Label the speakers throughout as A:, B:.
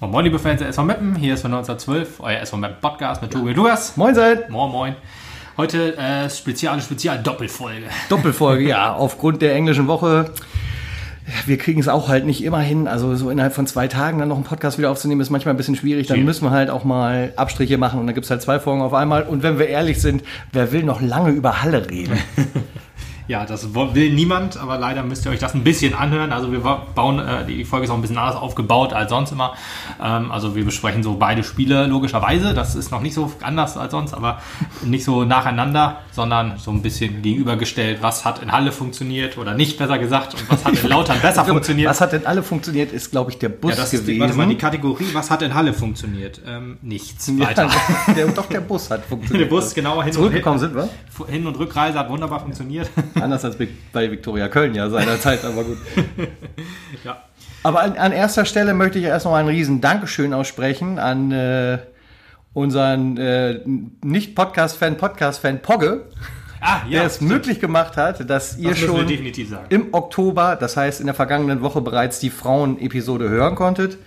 A: Moin, moin, liebe Fans der SV Meppen, hier ist von 1912, euer SV Meppen Podcast mit Tobi und Lukas.
B: Moin seid.
A: Moin, moin. Heute äh, spezielle, spezial Doppelfolge.
B: Doppelfolge, ja, aufgrund der englischen Woche. Wir kriegen es auch halt nicht immer hin. Also so innerhalb von zwei Tagen dann noch einen Podcast wieder aufzunehmen, ist manchmal ein bisschen schwierig. Dann müssen wir halt auch mal Abstriche machen und dann gibt's halt zwei Folgen auf einmal. Und wenn wir ehrlich sind, wer will noch lange über Halle reden?
A: Ja, das will niemand, aber leider müsst ihr euch das ein bisschen anhören. Also wir bauen, äh, die Folge ist auch ein bisschen anders aufgebaut als sonst immer. Ähm, also wir besprechen so beide Spiele logischerweise. Das ist noch nicht so anders als sonst, aber nicht so nacheinander, sondern so ein bisschen gegenübergestellt, was hat in Halle funktioniert oder nicht, besser gesagt, und was hat in Lautern besser funktioniert.
B: Was hat denn alle funktioniert, ist, glaube ich, der Bus
A: ja, das ist die,
B: gewesen.
A: warte mal, die Kategorie, was hat in Halle funktioniert? Ähm, nichts. Weiter.
B: Ja, der, doch, der Bus hat funktioniert.
A: Der Bus, genau, hin und,
B: Zurückgekommen sind wir.
A: hin und Rückreise hat wunderbar funktioniert.
B: Anders als bei Viktoria Köln ja seinerzeit, aber gut.
A: ja.
B: Aber an, an erster Stelle möchte ich erst noch ein riesen Dankeschön aussprechen an äh, unseren äh, Nicht-Podcast-Fan, Podcast-Fan Pogge,
A: Ah, ja.
B: der es möglich gemacht hat, dass ihr
A: das
B: schon
A: definitiv sagen.
B: im Oktober, das heißt in der vergangenen Woche bereits die Frauen-Episode hören konntet.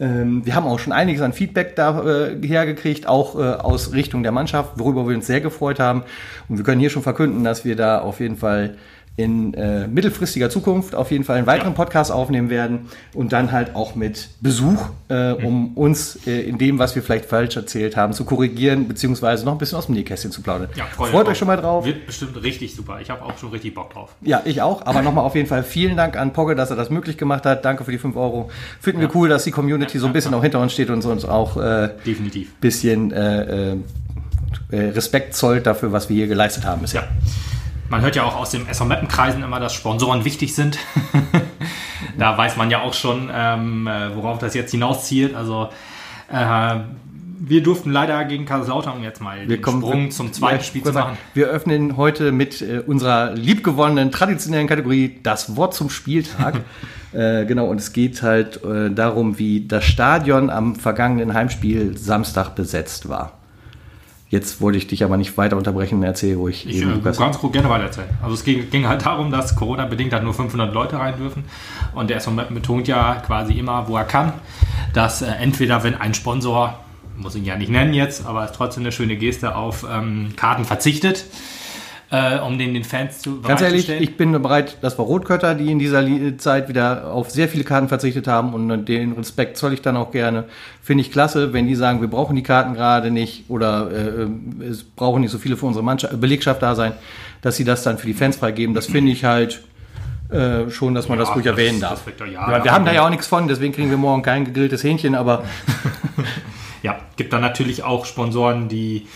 B: Ähm, wir haben auch schon einiges an Feedback da äh, hergekriegt, auch äh, aus Richtung der Mannschaft, worüber wir uns sehr gefreut haben. Und wir können hier schon verkünden, dass wir da auf jeden Fall in äh, mittelfristiger Zukunft auf jeden Fall einen weiteren Podcast aufnehmen werden und dann halt auch mit Besuch, äh, um uns äh, in dem, was wir vielleicht falsch erzählt haben, zu korrigieren, beziehungsweise noch ein bisschen aus dem Nähkästchen zu plaudern.
A: Ja,
B: Freut euch schon mal drauf.
A: Wird bestimmt richtig super. Ich habe auch schon richtig Bock drauf.
B: Ja, ich auch. Aber nochmal auf jeden Fall vielen Dank an Pogge, dass er das möglich gemacht hat. Danke für die 5 Euro. Finden wir cool, dass die Community so ein bisschen auch hinter uns steht und uns auch ein äh,
A: Definitiv.
B: bisschen äh, äh, Respekt zollt dafür, was wir hier geleistet haben bisher.
A: Ja. Man hört ja auch aus den SV Meppen-Kreisen immer, dass Sponsoren wichtig sind. da weiß man ja auch schon, ähm, äh, worauf das jetzt hinauszielt. Also äh, wir durften leider gegen Kaiserslautern um jetzt mal den Sprung zum zweiten
B: Ja,
A: Spiel zu machen.
B: Wir öffnen heute mit äh, unserer liebgewonnenen traditionellen Kategorie das Wort zum Spieltag. äh, genau, und es geht halt äh, darum, wie das Stadion am vergangenen Heimspiel Samstag besetzt war. Jetzt wollte ich dich aber nicht weiter unterbrechen. Erzähl ruhig.
A: Ich
B: eben,
A: äh,
B: Lukas.
A: ganz gut gerne weiter erzählen. Also es ging, ging halt darum, dass Corona-bedingt halt nur 500 Leute rein dürfen. Und der SV Meppen betont ja quasi immer, wo er kann, dass äh, entweder, wenn ein Sponsor, muss ihn ja nicht nennen jetzt, aber ist trotzdem eine schöne Geste, auf ähm, Karten verzichtet, äh, um den den Fans zu
B: Ganz ehrlich, ich bin bereit, das war Rotkötter, die in dieser Zeit wieder auf sehr viele Karten verzichtet haben und den Respekt zoll ich dann auch gerne. Finde ich klasse, wenn die sagen, wir brauchen die Karten gerade nicht oder äh, es brauchen nicht so viele für unsere Mannschaft, Belegschaft da sein, dass sie das dann für die Fans freigeben. Das finde ich halt äh, schon, dass man
A: Ja,
B: das ruhig
A: das-
B: erwähnen darf.
A: doch- ja,
B: Ja, wir
A: ja,
B: haben da
A: ja.
B: ja auch nichts von, deswegen kriegen wir morgen kein gegrilltes Hähnchen, aber
A: Ja, gibt dann natürlich auch Sponsoren, die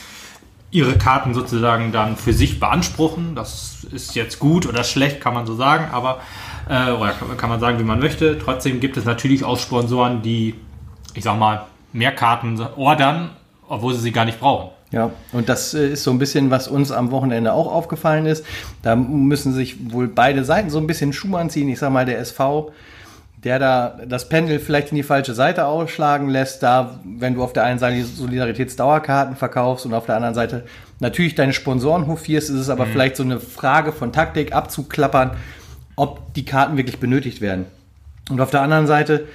A: ihre Karten sozusagen dann für sich beanspruchen. Das ist jetzt gut oder schlecht, kann man so sagen, aber äh, oder kann, kann man sagen, wie man möchte. Trotzdem gibt es natürlich auch Sponsoren, die, ich sag mal, mehr Karten ordern, obwohl sie sie gar nicht brauchen.
B: Ja, und das äh, ist so ein bisschen, was uns am Wochenende auch aufgefallen ist. Da müssen sich wohl beide Seiten so ein bisschen Schuh anziehen. Ich sag mal, der SV, der da das Pendel vielleicht in die falsche Seite ausschlagen lässt, da, wenn du auf der einen Seite die Solidaritätsdauerkarten verkaufst und auf der anderen Seite natürlich deine Sponsoren hofierst, ist es aber vielleicht so eine Frage von Taktik abzuklappern, ob die Karten wirklich benötigt werden. Und auf der anderen Seite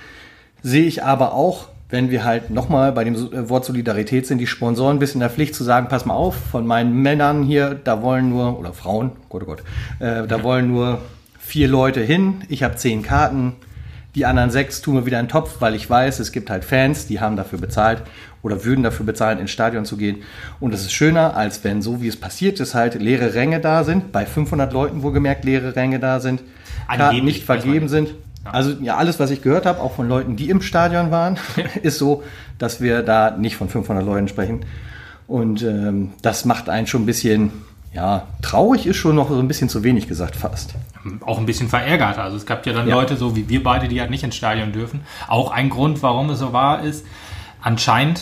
B: sehe ich aber auch, wenn wir halt nochmal bei dem äh, Wort Solidarität sind, die Sponsoren ein bisschen in der Pflicht zu sagen, pass mal auf, von meinen Männern hier, da wollen nur, oder Frauen, Gott, oh Gott, äh, da wollen nur vier Leute hin, ich habe zehn Karten, die anderen sechs tun wir wieder in den Topf, weil ich weiß, es gibt halt Fans, die haben dafür bezahlt oder würden dafür bezahlen, ins Stadion zu gehen. Und es ist schöner, als wenn so wie es passiert ist, halt leere Ränge da sind, bei 500 Leuten wohlgemerkt leere Ränge da sind, Karten
A: Angeblich,
B: nicht vergeben sind. Also ja, alles, was ich gehört habe, auch von Leuten, die im Stadion waren, ist so, dass wir da nicht von 500 Leuten sprechen. Und ähm, das macht einen schon ein bisschen, ja, traurig ist schon noch so ein bisschen zu wenig gesagt fast.
A: Auch ein bisschen verärgert. Also es gab ja dann
B: Ja.
A: Leute, so wie wir beide, die halt nicht ins Stadion dürfen. Auch ein Grund, warum es so war, ist, anscheinend,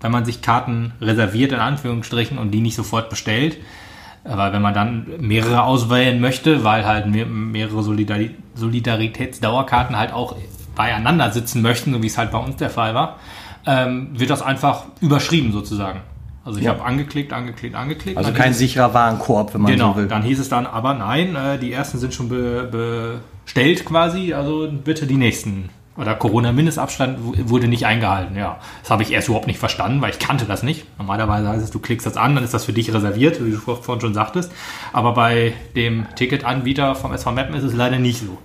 A: wenn man sich Karten reserviert, in Anführungsstrichen, und die nicht sofort bestellt, aber wenn man dann mehrere auswählen möchte, weil halt mehr, mehrere Solidari Solidaritätsdauerkarten halt auch beieinander sitzen möchten, so wie es halt bei uns der Fall war, ähm, wird das einfach überschrieben sozusagen. Also ich
B: Ja.
A: habe angeklickt, angeklickt, angeklickt.
B: Also kein
A: es-
B: sicherer Warenkorb, wenn man
A: Genau,
B: so will.
A: dann hieß es dann aber nein, äh, die ersten sind schon be, be, stellt quasi, also bitte die nächsten. Oder Corona-Mindestabstand wurde nicht eingehalten. Ja, das habe ich erst überhaupt nicht verstanden, weil ich kannte das nicht. Normalerweise heißt es, du klickst das an, dann ist das für dich reserviert, wie du vorhin schon sagtest. Aber bei dem Ticketanbieter vom SV Mappen ist es leider nicht so.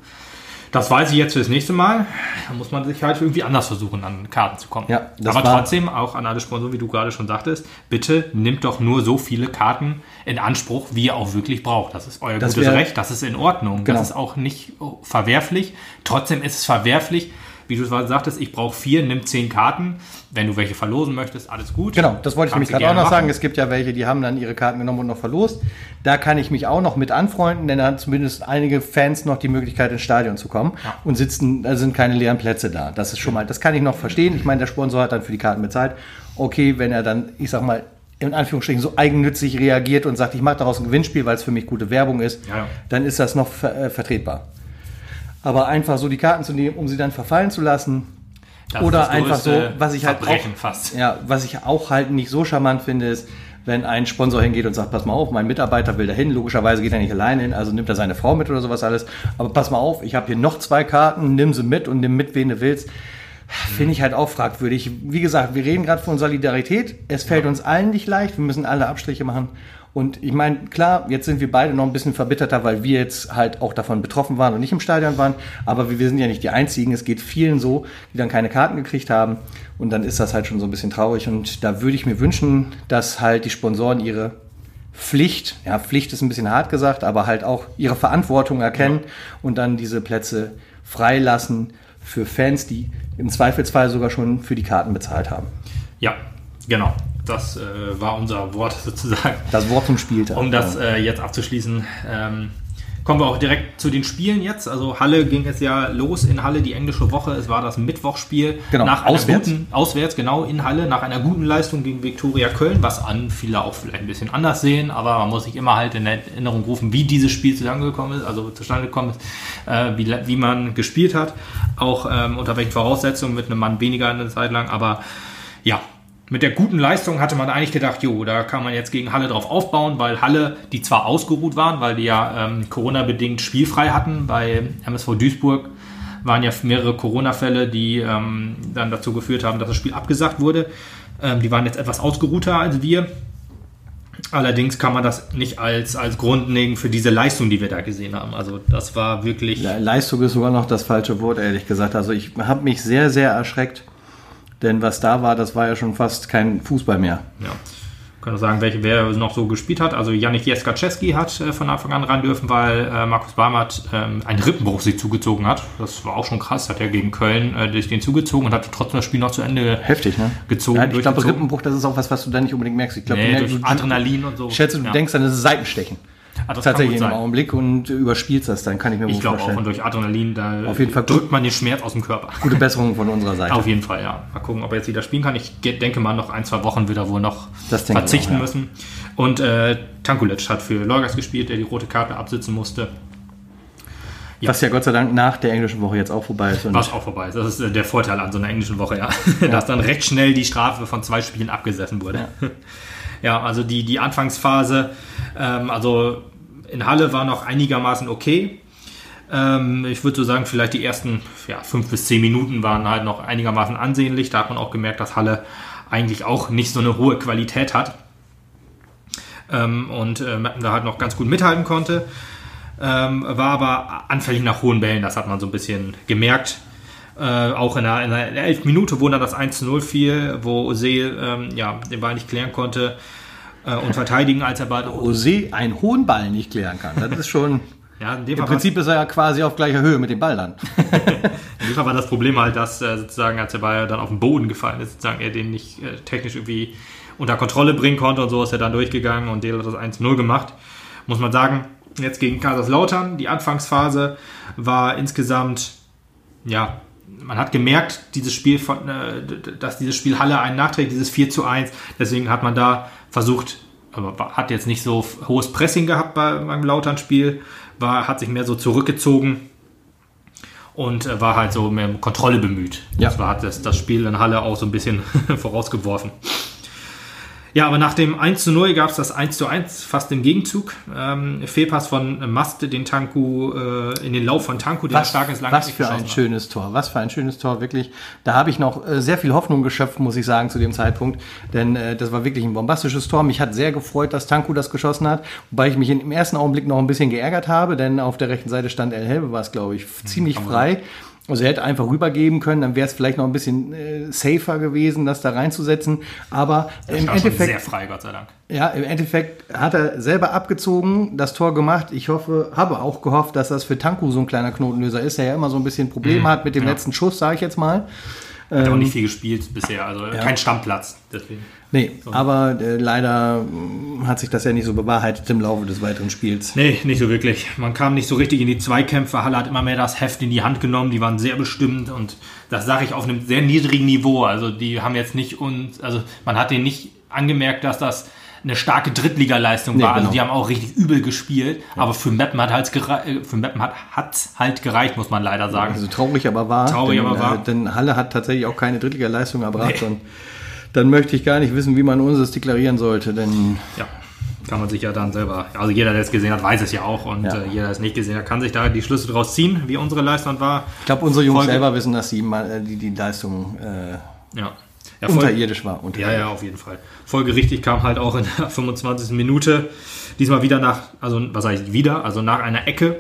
A: Das weiß ich jetzt für das nächste Mal. Da muss man sich halt irgendwie anders versuchen, an Karten zu kommen.
B: Ja, das
A: Aber
B: war-
A: trotzdem, auch an alle Sponsoren, wie du gerade schon sagtest, bitte nimmt doch nur so viele Karten in Anspruch, wie ihr auch wirklich braucht. Das ist euer
B: Das
A: gutes Recht, das ist in Ordnung.
B: Genau.
A: Das ist auch nicht verwerflich. Trotzdem ist es verwerflich, wie du es gerade sagtest, ich brauche vier, nimm zehn Karten. Wenn du welche verlosen möchtest, alles gut.
B: Genau, das wollte ich nämlich gerade auch noch sagen.
A: machen.
B: Es gibt ja welche, die haben dann ihre Karten genommen und noch verlost. Da kann ich mich auch noch mit anfreunden, denn da haben zumindest einige Fans noch die Möglichkeit, ins Stadion zu kommen
A: Ja.
B: und sitzen, da sind keine leeren Plätze da. Das ist schon mal, das kann ich noch verstehen. Ich meine, der Sponsor hat dann für die Karten bezahlt. Okay, wenn er dann, ich sag mal, in Anführungsstrichen so eigennützig reagiert und sagt, ich mache daraus ein Gewinnspiel, weil es für mich gute Werbung ist,
A: ja.
B: dann ist das noch ver äh, vertretbar. Aber einfach so die Karten zu nehmen, um sie dann verfallen zu lassen,
A: Das ist
B: oder
A: das
B: einfach so, was ich halt
A: Verbrechen
B: auch,
A: fast.
B: ja, was ich auch halt nicht so charmant finde, ist, wenn ein Sponsor hingeht und sagt, pass mal auf, mein Mitarbeiter will dahin, logischerweise geht er nicht alleine hin, also nimmt er seine Frau mit oder sowas alles, aber pass mal auf, ich habe hier noch zwei Karten, nimm sie mit und nimm mit, wen du willst. Finde ich halt auch fragwürdig. Wie gesagt, wir reden gerade von Solidarität. Es fällt uns allen nicht leicht. Wir müssen alle Abstriche machen. Und ich meine, klar, jetzt sind wir beide noch ein bisschen verbitterter, weil wir jetzt halt auch davon betroffen waren und nicht im Stadion waren. Aber wir sind ja nicht die Einzigen. Es geht vielen so, die dann keine Karten gekriegt haben. Und dann ist das halt schon so ein bisschen traurig. Und da würde ich mir wünschen, dass halt die Sponsoren ihre Pflicht, ja, Pflicht ist ein bisschen hart gesagt, aber halt auch ihre Verantwortung erkennen und dann diese Plätze freilassen für Fans, die im Zweifelsfall sogar schon für die Karten bezahlt haben.
A: Ja, genau. Das äh, war unser Wort sozusagen.
B: Das Wort zum Spieltag.
A: Um das äh, jetzt abzuschließen, ähm, kommen wir auch direkt zu den Spielen jetzt. Also Halle ging es ja los in Halle, die englische Woche. Es war das Mittwochsspiel.
B: Genau,
A: nach
B: auswärts.
A: Guten, auswärts, genau, in Halle, nach einer guten Leistung gegen Viktoria Köln, was an viele auch vielleicht ein bisschen anders sehen, aber man muss sich immer halt in Erinnerung rufen, wie dieses Spiel zusammengekommen ist, also zustande gekommen ist, äh, wie, wie man gespielt hat, auch ähm, unter welchen Voraussetzungen mit einem Mann weniger eine Zeit lang, aber ja, mit der guten Leistung hatte man eigentlich gedacht, jo, da kann man jetzt gegen Halle drauf aufbauen, weil Halle, die zwar ausgeruht waren, weil die ja ähm, Corona-bedingt spielfrei hatten, bei MSV Duisburg waren ja mehrere Corona-Fälle, die ähm, dann dazu geführt haben, dass das Spiel abgesagt wurde. Ähm, die waren jetzt etwas ausgeruhter als wir. Allerdings kann man das nicht als, als Grund nehmen für diese Leistung, die wir da gesehen haben. Also das war wirklich...
B: Le- Leistung ist sogar noch das falsche Wort, ehrlich gesagt. Also ich habe mich sehr, sehr erschreckt, denn was da war, das war ja schon fast kein Fußball mehr.
A: Ja. Können wir sagen, welche, wer noch so gespielt hat. Also Janik Jeskaczewski hat äh, von Anfang an ran dürfen, weil äh, Markus Barmert ähm, einen Rippenbruch sich zugezogen hat. Das war auch schon krass. Hat er gegen Köln äh, durch den zugezogen und hat trotzdem das Spiel noch zu Ende
B: Heftig, ne?
A: gezogen.
B: Ja, ich glaube. Rippenbruch, das ist auch was, was du dann nicht unbedingt merkst. Ich glaube,
A: Nee,
B: du,
A: durch
B: merkst-
A: Adrenalin und so.
B: Ich schätze, du
A: Ja.
B: denkst dann, das ist Seitenstechen.
A: Ah, das
B: Tatsächlich im. Augenblick und überspielst das, dann kann ich mir
A: Ich glaube auch, und durch Adrenalin, da
B: Auf jeden Fall
A: drückt man den Schmerz aus dem Körper.
B: Gute Besserung von unserer Seite.
A: Auf jeden Fall, ja. Mal gucken, ob er jetzt wieder spielen kann. Ich denke mal, noch ein, zwei Wochen wird er wohl noch verzichten
B: auch, ja.
A: müssen. Und äh, Tankulic hat für Lorgas gespielt, der die rote Karte absitzen musste.
B: Was ja Gott sei Dank nach der englischen Woche jetzt auch vorbei ist. Und
A: Was auch vorbei ist. Das ist äh, der Vorteil an so einer englischen Woche, ja. Dass dann recht schnell die Strafe von zwei Spielen abgesessen wurde. Ja, also die, die Anfangsphase, ähm, also in Halle war noch einigermaßen okay. Ähm, ich würde so sagen, vielleicht die ersten ja, fünf bis zehn Minuten waren halt noch einigermaßen ansehnlich. Da hat man auch gemerkt, dass Halle eigentlich auch nicht so eine hohe Qualität hat. Ähm, und äh, da halt noch ganz gut mithalten konnte. Ähm, war aber anfällig nach hohen Bällen, das hat man so ein bisschen gemerkt. Äh, auch in der, in der 11. Minute, wo dann das 1 zu 0 fiel, wo Oseel ähm, ja, den Ball nicht klären konnte äh, und verteidigen, als er Ball.
B: Ose einen hohen Ball nicht klären kann. Das ist schon.
A: Ja,
B: Im
A: Fall
B: Prinzip ist er ja quasi auf gleicher Höhe mit dem Ball dann.
A: In dem Fall war das Problem halt, dass äh, sozusagen, als der Ball dann auf den Boden gefallen ist, sozusagen er den nicht äh, technisch irgendwie unter Kontrolle bringen konnte und so ist er dann durchgegangen und Dele hat das 1-0 gemacht. Muss man sagen, jetzt gegen Kaiserslautern, die Anfangsphase war insgesamt, ja, man hat gemerkt, dieses Spiel von, äh, dass dieses Spiel Halle einen nachträgt, dieses 4 zu 1. Deswegen hat man da versucht, aber hat jetzt nicht so hohes Pressing gehabt bei, beim Lautern-Spiel, war, hat sich mehr so zurückgezogen und äh, war halt so mehr Kontrolle bemüht.
B: Ja.
A: Das war hat das, das Spiel in Halle auch so ein bisschen vorausgeworfen. Ja, aber nach dem 1 zu 0 gab es das 1 zu 1 fast im Gegenzug. Ähm, Fehlpass von Maste, den Tanku, äh, in den Lauf von Tanku,
B: der was, stark ist, lange Was für ein schönes Tor, was für ein schönes Tor, wirklich. Da habe ich noch äh, sehr viel Hoffnung geschöpft, muss ich sagen, zu dem Zeitpunkt. Denn äh, das war wirklich ein bombastisches Tor. Mich hat sehr gefreut, dass Tanku das geschossen hat. Wobei ich mich im ersten Augenblick noch ein bisschen geärgert habe, denn auf der rechten Seite stand El Helbe, war es, glaube ich, ziemlich frei. Sein. Also er hätte einfach rübergeben können, dann wäre es vielleicht noch ein bisschen äh, safer gewesen, das da reinzusetzen. Aber
A: das im Endeffekt. sehr frei, Gott sei Dank.
B: Ja, im Endeffekt hat er selber abgezogen, das Tor gemacht. Ich hoffe, habe auch gehofft, dass das für Tanku so ein kleiner Knotenlöser ist, der ja immer so ein bisschen Probleme mhm, hat mit dem ja. letzten Schuss, sage ich jetzt mal.
A: Hat ähm, auch nicht viel gespielt bisher, also ja. kein Stammplatz. Deswegen.
B: Nee, so. aber äh, leider mm, hat sich das ja nicht so bewahrheitet im Laufe des weiteren Spiels.
A: Nee, nicht so wirklich. Man kam nicht so richtig in die Zweikämpfe. Halle hat immer mehr das Heft in die Hand genommen. Die waren sehr bestimmt und das sage ich auf einem sehr niedrigen Niveau. Also die haben jetzt nicht uns, also man hat denen nicht angemerkt, dass das eine starke Drittligaleistung nee, war. Also genau. die haben auch richtig übel gespielt. Ja. Aber für Meppen hat halt äh, für Meppen hat hat's halt gereicht, muss man leider sagen.
B: Also traurig aber wahr.
A: Traurig denn, aber wahr.
B: Äh, denn Halle hat tatsächlich auch keine Drittligaleistung erbracht. Nee. Und dann möchte ich gar nicht wissen, wie man unseres deklarieren sollte, denn.
A: Ja, kann man sich ja dann selber. Also jeder, der es gesehen hat, weiß es ja auch. Und ja. äh, jeder, der es nicht gesehen hat, kann sich da die Schlüsse draus ziehen, wie unsere Leistung war.
B: Ich glaube, unsere Jungs Folge selber wissen, dass sie mal, die, die Leistung äh, ja. Ja, unterirdisch war.
A: Unterirdisch. Ja, ja, auf jeden Fall. Folgerichtig kam halt auch in der 25. Minute, diesmal wieder nach, also was sage ich, wieder, also nach einer Ecke,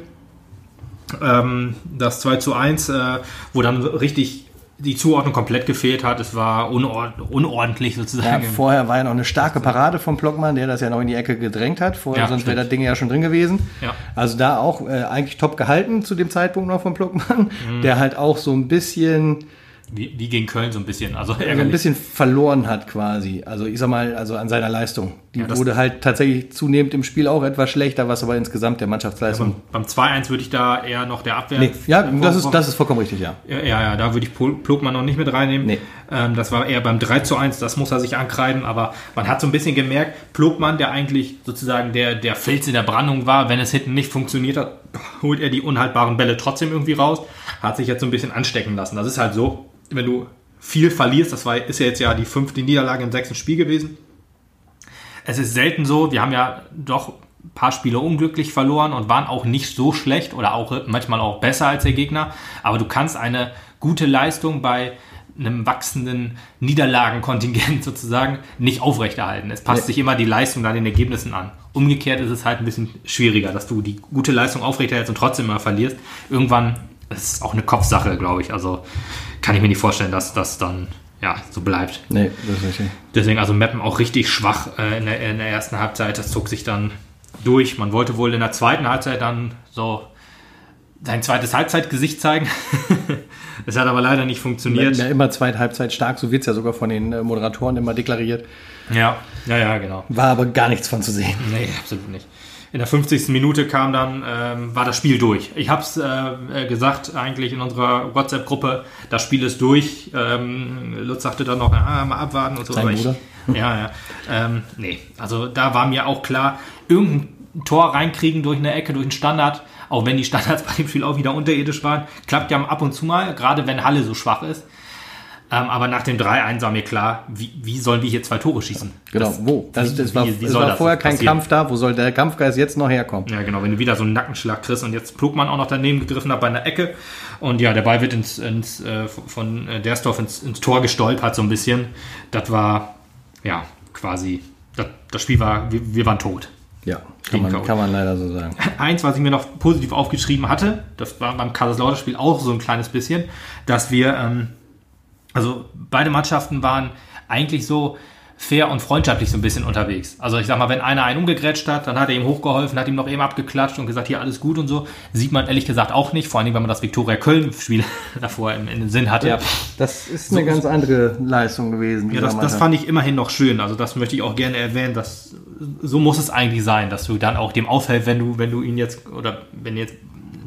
A: ähm, das 2 zu 1, äh, wo dann richtig die Zuordnung komplett gefehlt hat. Es war unord unordentlich sozusagen.
B: Ja, vorher war ja noch eine starke Parade von Blockmann, der das ja noch in die Ecke gedrängt hat. Vorher, ja, sonst wäre das Ding ja schon drin gewesen. Ja. Also da auch äh, eigentlich top gehalten zu dem Zeitpunkt noch von Blockmann, mhm. der halt auch so ein bisschen
A: wie, wie gegen Köln so ein bisschen. Also
B: er ein bisschen verloren hat quasi. Also ich sag mal, also an seiner Leistung. Die ja, wurde halt tatsächlich zunehmend im Spiel auch etwas schlechter, was aber insgesamt der Mannschaftsleistung. Ja,
A: beim, beim 2-1 würde ich da eher noch der Abwehr.
B: Nee, ja, das ist, das ist vollkommen richtig, ja.
A: Ja, ja, ja da würde ich Plogmann noch nicht mit reinnehmen. Nee. Ähm, das war eher beim 3 zu 1, das muss er sich ankreiden, aber man hat so ein bisschen gemerkt, Plogmann, der eigentlich sozusagen der, der Fels in der Brandung war, wenn es hinten nicht funktioniert hat, holt er die unhaltbaren Bälle trotzdem irgendwie raus, hat sich jetzt so ein bisschen anstecken lassen. Das ist halt so wenn du viel verlierst, das war, ist ja jetzt ja die fünfte Niederlage im sechsten Spiel gewesen. Es ist selten so, wir haben ja doch ein paar Spiele unglücklich verloren und waren auch nicht so schlecht oder auch manchmal auch besser als der Gegner. Aber du kannst eine gute Leistung bei einem wachsenden Niederlagenkontingent sozusagen nicht aufrechterhalten. Es passt sich immer die Leistung an den Ergebnissen an. Umgekehrt ist es halt ein bisschen schwieriger, dass du die gute Leistung aufrechterhältst und trotzdem immer verlierst. Irgendwann ist auch eine Kopfsache, glaube ich. Also kann ich mir nicht vorstellen, dass das dann ja, so bleibt.
B: Nee, das ist richtig.
A: Deswegen also Mappen auch richtig schwach äh, in, der, in, der, ersten Halbzeit. Das zog sich dann durch. Man wollte wohl in der zweiten Halbzeit dann so sein zweites Halbzeitgesicht zeigen. das hat aber leider nicht funktioniert.
B: Ja, immer zweite Halbzeit stark, so wird es ja sogar von den äh, Moderatoren immer deklariert.
A: Ja, ja, ja, genau.
B: War aber gar nichts von zu sehen.
A: Nee, absolut nicht in der 50. Minute kam dann, ähm, war das Spiel durch. Ich habe es äh, gesagt eigentlich in unserer WhatsApp-Gruppe, das Spiel ist durch. Ähm, Lutz sagte dann noch, ah, mal abwarten und so.
B: Dein
A: ich, ja, ja. Ähm, nee, also da war mir auch klar, irgendein Tor reinkriegen durch eine Ecke, durch einen Standard, auch wenn die Standards bei dem Spiel auch wieder unterirdisch waren, klappt ja ab und zu mal, gerade wenn Halle so schwach ist. Ähm, aber nach dem 3-1 war mir klar, wie, wie sollen wir hier zwei Tore schießen?
B: Genau, das, wo? Das, das wie, war, wie es war vorher kein passieren? Kampf da. Wo soll der Kampfgeist jetzt noch herkommen?
A: Ja, genau. Wenn du wieder so einen Nackenschlag kriegst und jetzt Plugmann auch noch daneben gegriffen hat bei einer Ecke und ja, der Ball wird ins, ins, äh, von äh, Dersdorf ins, ins Tor gestolpert so ein bisschen. Das war, ja, quasi, das, das Spiel war, wir, wir waren tot.
B: Ja, kann man, kann man, leider so sagen.
A: Eins, was ich mir noch positiv aufgeschrieben hatte, das war beim Kaiserslautern-Spiel auch so ein kleines bisschen, dass wir ähm, also beide Mannschaften waren eigentlich so fair und freundschaftlich so ein bisschen unterwegs. Also ich sag mal, wenn einer einen umgegrätscht hat, dann hat er ihm hochgeholfen, hat ihm noch eben abgeklatscht und gesagt, hier alles gut und so. Sieht man ehrlich gesagt auch nicht, vor allem wenn man das Viktoria Köln-Spiel davor im, im Sinn hatte. Ja,
B: das ist eine so, ganz andere Leistung gewesen.
A: Ja, das, das fand ich immerhin noch schön. Also das möchte ich auch gerne erwähnen, dass so muss es eigentlich sein, dass du dann auch dem auffällt, wenn du, wenn du ihn jetzt oder wenn jetzt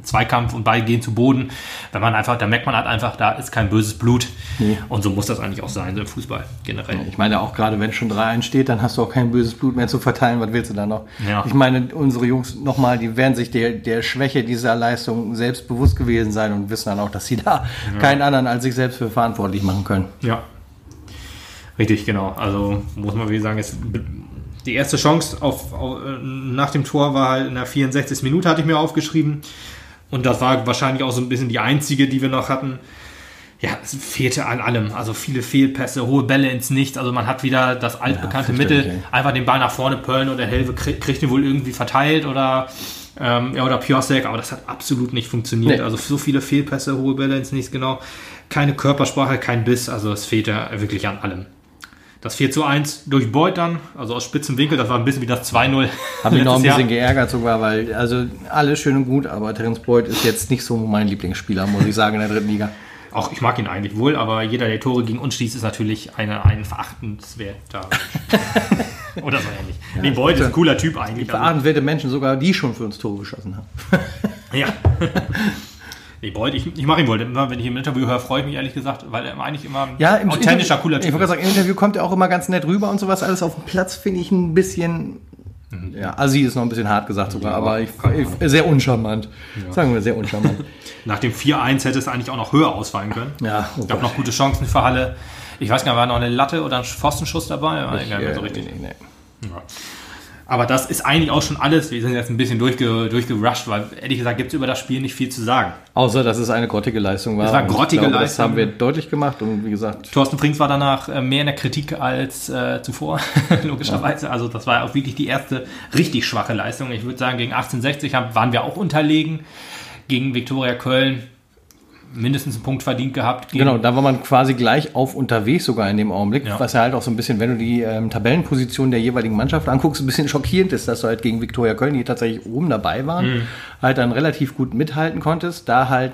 A: Zweikampf und beide gehen zu Boden. Wenn man einfach, da merkt man halt einfach, da ist kein böses Blut. Nee. Und so muss das eigentlich auch sein, so im Fußball generell.
B: ich meine auch gerade, wenn schon 3-1 steht, dann hast du auch kein böses Blut mehr zu verteilen. Was willst du da noch? Ja. Ich meine, unsere Jungs nochmal, die werden sich der, der Schwäche dieser Leistung selbst bewusst gewesen sein und wissen dann auch, dass sie da ja. keinen anderen als sich selbst für verantwortlich machen können.
A: Ja, Richtig, genau. Also muss man wirklich sagen, es, die erste Chance auf, auf, nach dem Tor war halt in der 64. Minute, hatte ich mir aufgeschrieben. Und das war wahrscheinlich auch so ein bisschen die einzige, die wir noch hatten. Ja, es fehlte an allem. Also viele Fehlpässe, hohe Bälle ins Nichts. Also man hat wieder das altbekannte
B: Ja,
A: Mittel,
B: fürchterlich,
A: einfach den Ball nach vorne pöllen und der Helve kriegt, kriegt ihn wohl irgendwie verteilt oder, ähm, ja, oder Piosek. Aber das hat absolut nicht funktioniert.
B: Nee.
A: Also so viele Fehlpässe, hohe Bälle ins Nichts, genau. Keine Körpersprache, kein Biss. Also es fehlte wirklich an allem. Das 4 zu 1 durch Beuth dann, also aus spitzem Winkel, das war ein bisschen wie das 2-0.
B: Habe mich noch ein bisschen
A: Jahr.
B: geärgert sogar, weil, also alles schön und gut, aber Terence Boyd ist jetzt nicht so mein Lieblingsspieler, muss ich sagen, in der dritten Liga.
A: Auch ich mag ihn eigentlich wohl, aber jeder, der Tore gegen uns schießt, ist natürlich eine, ein verachtenswerter. Oder so ähnlich. nee, Beuth ist ein cooler Typ eigentlich. Also,
B: Verachtenswerte Menschen sogar, die schon für uns Tore geschossen haben.
A: ja. Nee, Beuth, ich, ich mache ihn wohl. Immer, wenn ich im Interview höre, freue ich mich ehrlich gesagt, weil er eigentlich immer ein
B: Ja, im
A: authentischer, cooler
B: Ich
A: Typ
B: wollte
A: ist.
B: gerade sagen, im Interview kommt er auch immer ganz nett rüber und sowas. Alles auf dem Platz finde ich ein bisschen. Ja, Assi ist noch ein bisschen hart gesagt sogar,
A: Ja,
B: aber ich, ich, sehr uncharmant. Sagen wir sehr uncharmant.
A: Nach dem 4-1 hätte es eigentlich auch noch höher ausfallen können.
B: Ja, oh
A: gab noch gute Chancen für Halle. Ich weiß gar nicht, war noch eine Latte oder ein Pfostenschuss dabei?
B: Ich,
A: mehr so
B: äh,
A: richtig.
B: nee, nee.
A: Ja. Aber das ist eigentlich auch schon alles. Wir sind jetzt ein bisschen durchge, durchgerusht, weil ehrlich gesagt gibt es über das Spiel nicht viel zu sagen.
B: Außer, dass es eine grottige Leistung war.
A: Es war grottige
B: glaube, Das
A: Leistung.
B: haben wir deutlich gemacht und wie gesagt,
A: Thorsten Frings war danach äh, mehr in der Kritik als äh, zuvor, logischerweise. Also das war auch wirklich die erste richtig schwache Leistung. Ich würde sagen, gegen 1860 haben, waren wir auch unterlegen. Gegen Viktoria Köln mindestens einen Punkt verdient gehabt.
B: Genau, da war man quasi gleich auf unterwegs sogar in dem Augenblick,
A: Ja.
B: was ja halt auch so ein bisschen, wenn du die ähm, Tabellenposition der jeweiligen Mannschaft anguckst, ein bisschen schockierend ist, dass du halt gegen Viktoria Köln, die tatsächlich oben dabei waren,
A: Mhm.
B: halt dann relativ gut mithalten konntest, da halt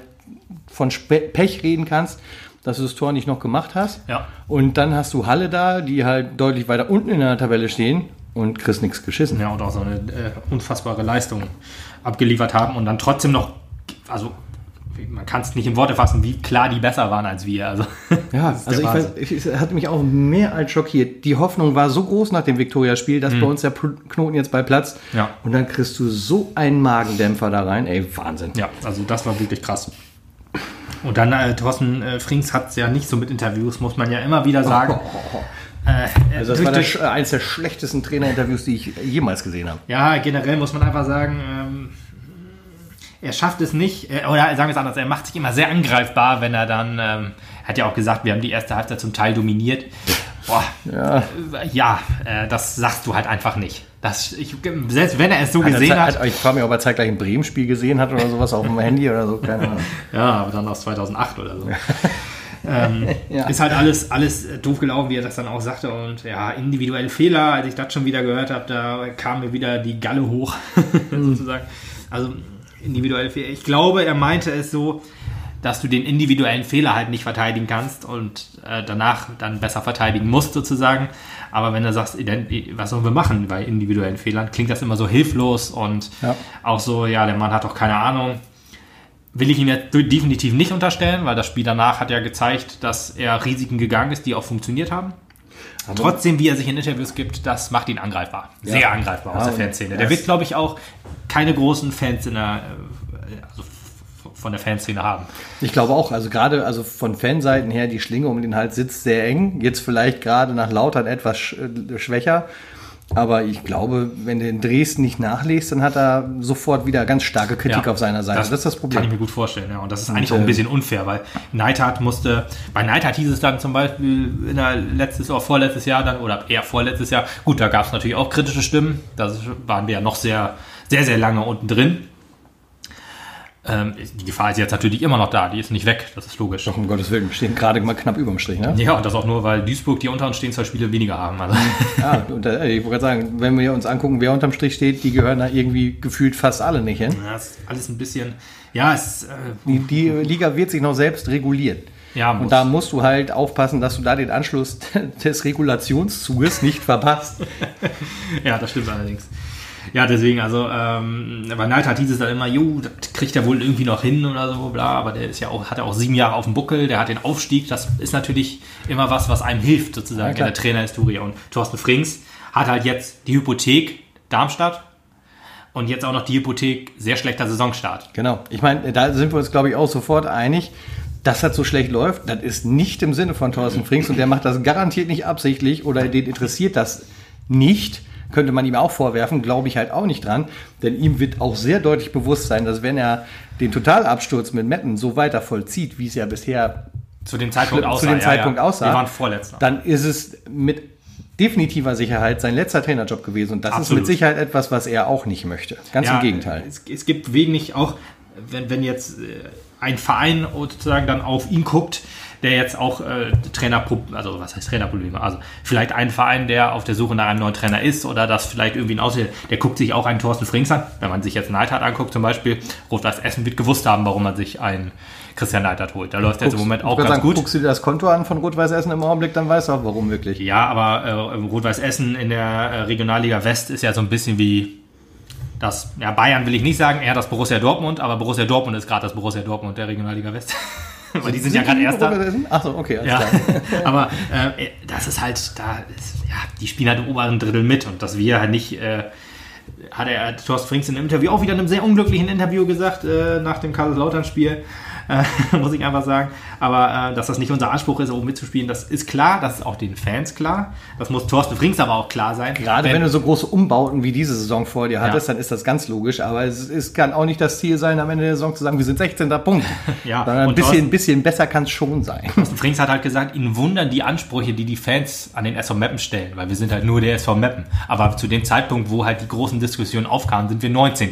B: von Spe Pech reden kannst, dass du das Tor nicht noch gemacht hast.
A: Ja.
B: Und dann hast du Halle da, die halt deutlich weiter unten in der Tabelle stehen und kriegst nichts geschissen.
A: Ja, und auch so eine äh, unfassbare Leistung abgeliefert haben und dann trotzdem noch, also man kann es nicht in Worte fassen, wie klar die besser waren als wir. Also,
B: Ja, also ich weiß, ich, es hat mich auch mehr als schockiert. Die Hoffnung war so groß nach dem Viktoria-Spiel, dass bei uns der Knoten jetzt platzt.
A: Mhm. Ja.
B: Und dann kriegst du so einen Magendämpfer da rein. Ey, Wahnsinn.
A: Ja, also das war wirklich krass. Und dann, äh, Thorsten äh, Frings hat es ja nicht so mit Interviews, muss man ja immer wieder sagen. Äh,
B: Also das war der, eines der schlechtesten Trainerinterviews, die ich jemals gesehen habe.
A: Ja, generell muss man einfach sagen, ähm, er schafft es nicht, äh, oder sagen wir es anders, er macht sich immer sehr angreifbar, wenn er dann, ähm, hat ja auch gesagt, wir haben die erste Halbzeit zum Teil dominiert. Boah,
B: Ja.
A: äh, ja äh, das sagst du halt einfach nicht. Das, ich, selbst wenn er es so
B: Hat er
A: gesehen
B: Zeit-
A: hat,
B: ich frage mich, ob er zeitgleich ein Bremen-Spiel gesehen hat oder sowas auf dem Handy oder so. Keine Ahnung.
A: Ja, aber dann aus 2008 oder so. ähm,
B: Ja.
A: Ist halt alles, alles äh, doof gelaufen, wie er das dann auch sagte. Und ja, individuelle Fehler, als ich das schon wieder gehört habe, da kam mir wieder die Galle hoch, sozusagen. Also individuelle Fehler. Ich glaube, er meinte es so, dass du den individuellen Fehler halt nicht verteidigen kannst und äh, danach dann besser verteidigen musst, sozusagen. Aber wenn du sagst, was sollen wir machen bei individuellen Fehlern, klingt das immer so hilflos und
B: Ja.
A: auch so, ja, der Mann hat doch keine Ahnung will ich ihm jetzt definitiv nicht unterstellen, weil das Spiel danach hat ja gezeigt, dass er Risiken gegangen ist, die auch funktioniert haben. Trotzdem, wie er sich in Interviews gibt, das macht ihn angreifbar. Sehr angreifbar aus
B: Ja,
A: der Fanszene.
B: er
A: Der wird, glaube ich, auch keine großen Fans in der, äh, also von der Fanszene haben.
B: Ich glaube auch, also gerade also von Fanseiten her, die Schlinge um den Hals sitzt sehr eng. Jetzt vielleicht gerade nach Lautern etwas äh, schwächer. Aber ich glaube, wenn du in Dresden nicht nachlegst, dann hat er sofort wieder ganz starke Kritik auf seiner Seite. Das, ist das
A: Kann ich
B: Problem.
A: mir gut vorstellen, ja. Und das ist eigentlich auch
B: äh,
A: ein bisschen unfair, weil Neidhardt musste, bei Neidhardt hieß es dann zum Beispiel in der letztes oder vorletztes Jahr dann, oder eher vorletztes Jahr, gut, da gab es natürlich auch kritische Stimmen, da waren wir ja noch sehr, sehr, sehr lange unten drin. Ähm, die Gefahr ist jetzt natürlich immer noch da, die ist nicht weg, das ist logisch.
B: Doch, um Gottes Willen, wir stehen gerade mal knapp überm Strich, ne?
A: Ja, und das auch nur, weil Duisburg, die unter uns stehen, zwei Spiele weniger haben. Also.
B: Ja, und, äh, ich wollte gerade sagen, wenn wir uns angucken, wer unterm Strich steht, die gehören da irgendwie gefühlt fast alle nicht hin.
A: Ja, ist alles ein bisschen, ja, es, äh,
B: Die, die Liga wird sich noch selbst regulieren.
A: ja.
B: Und da musst du halt aufpassen, dass du da den Anschluss des Regulationszuges nicht verpasst.
A: Ja, das stimmt allerdings. Ja, deswegen, also, ähm, bei Neidhardt hieß es dann immer, jo, das kriegt er wohl irgendwie noch hin oder so, bla, aber der ist ja auch, hat ja auch sieben Jahre auf dem Buckel, der hat den Aufstieg, das ist natürlich immer was, was einem hilft, sozusagen,
B: Ja,
A: in der Trainerhistorie. Und Thorsten Frings hat halt jetzt die Hypothek Darmstadt und jetzt auch noch die Hypothek sehr schlechter Saisonstart.
B: Genau. Ich meine, da sind wir uns, glaube ich, auch sofort einig. dass das so schlecht läuft, das ist nicht im Sinne von Thorsten Frings und der macht das garantiert nicht absichtlich oder den interessiert das nicht. Könnte man ihm auch vorwerfen, glaube ich halt auch nicht dran, denn ihm wird auch sehr deutlich bewusst sein, dass wenn er den Totalabsturz mit Metten so weiter vollzieht, wie es ja bisher
A: Zu dem Zeitpunkt
B: zu
A: aussah.
B: dem
A: ja,
B: Zeitpunkt
A: ja.
B: aussah,
A: Wir waren Vorletzter.
B: dann ist es mit definitiver Sicherheit sein letzter Trainerjob gewesen und das
A: Absolut.
B: ist mit Sicherheit etwas, was er auch nicht möchte. Ganz
A: Ja,
B: im Gegenteil.
A: Es, es gibt wenig, auch wenn, wenn jetzt äh, ein Verein sozusagen dann auf ihn guckt, der jetzt auch äh, Trainer, also was heißt Trainerprobleme? Also vielleicht ein Verein, der auf der Suche nach einem neuen Trainer ist oder das vielleicht irgendwie ein Aussehen, der guckt sich auch einen Thorsten Frings an. Wenn man sich jetzt Neidhardt anguckt zum Beispiel, Rot-Weiß Essen wird gewusst haben, warum man sich einen Christian Neidhardt holt. Da läuft jetzt im Moment auch ganz
B: sagen,
A: gut.
B: Guckst du dir das Konto an von Rot-Weiß Essen im Augenblick, dann weißt du auch, warum wirklich.
A: Ja, aber äh, Rot-Weiß Essen in der äh, Regionalliga West ist ja so ein bisschen wie das, ja, Bayern will ich nicht sagen, eher das Borussia Dortmund, aber Borussia Dortmund ist gerade das Borussia Dortmund der Regionalliga West. Weil die sind ja gerade Erster.
B: Achso, okay, alles
A: Ja,
B: klar.
A: aber äh, das ist halt, da ist, ja, die spielen halt im oberen Drittel mit und dass wir halt nicht, äh, hat er Thorsten Frings im Interview auch wieder in einem sehr unglücklichen Interview gesagt, äh, nach dem Kaiserslautern-Spiel, äh, muss ich einfach sagen. Aber äh, dass das nicht unser Anspruch ist, oben mitzuspielen, das ist klar, das ist auch den Fans klar. Das muss Thorsten Frings aber auch klar sein.
B: Gerade wenn, du so große Umbauten wie diese Saison vor dir hattest,
A: Ja.
B: dann ist das ganz logisch. Aber es, es kann auch nicht das Ziel sein, am Ende der Saison zu sagen, wir sind 16. Punkt.
A: Ja,
B: Sondern ein bisschen,
A: Thorsten-
B: bisschen besser kann es schon sein.
A: Thorsten Frings hat halt gesagt, ihn wundern die Ansprüche, die die Fans an den SV Meppen stellen, weil wir sind halt nur der SV Meppen. Aber zu dem Zeitpunkt, wo halt die großen Diskussionen aufkamen, sind wir 19.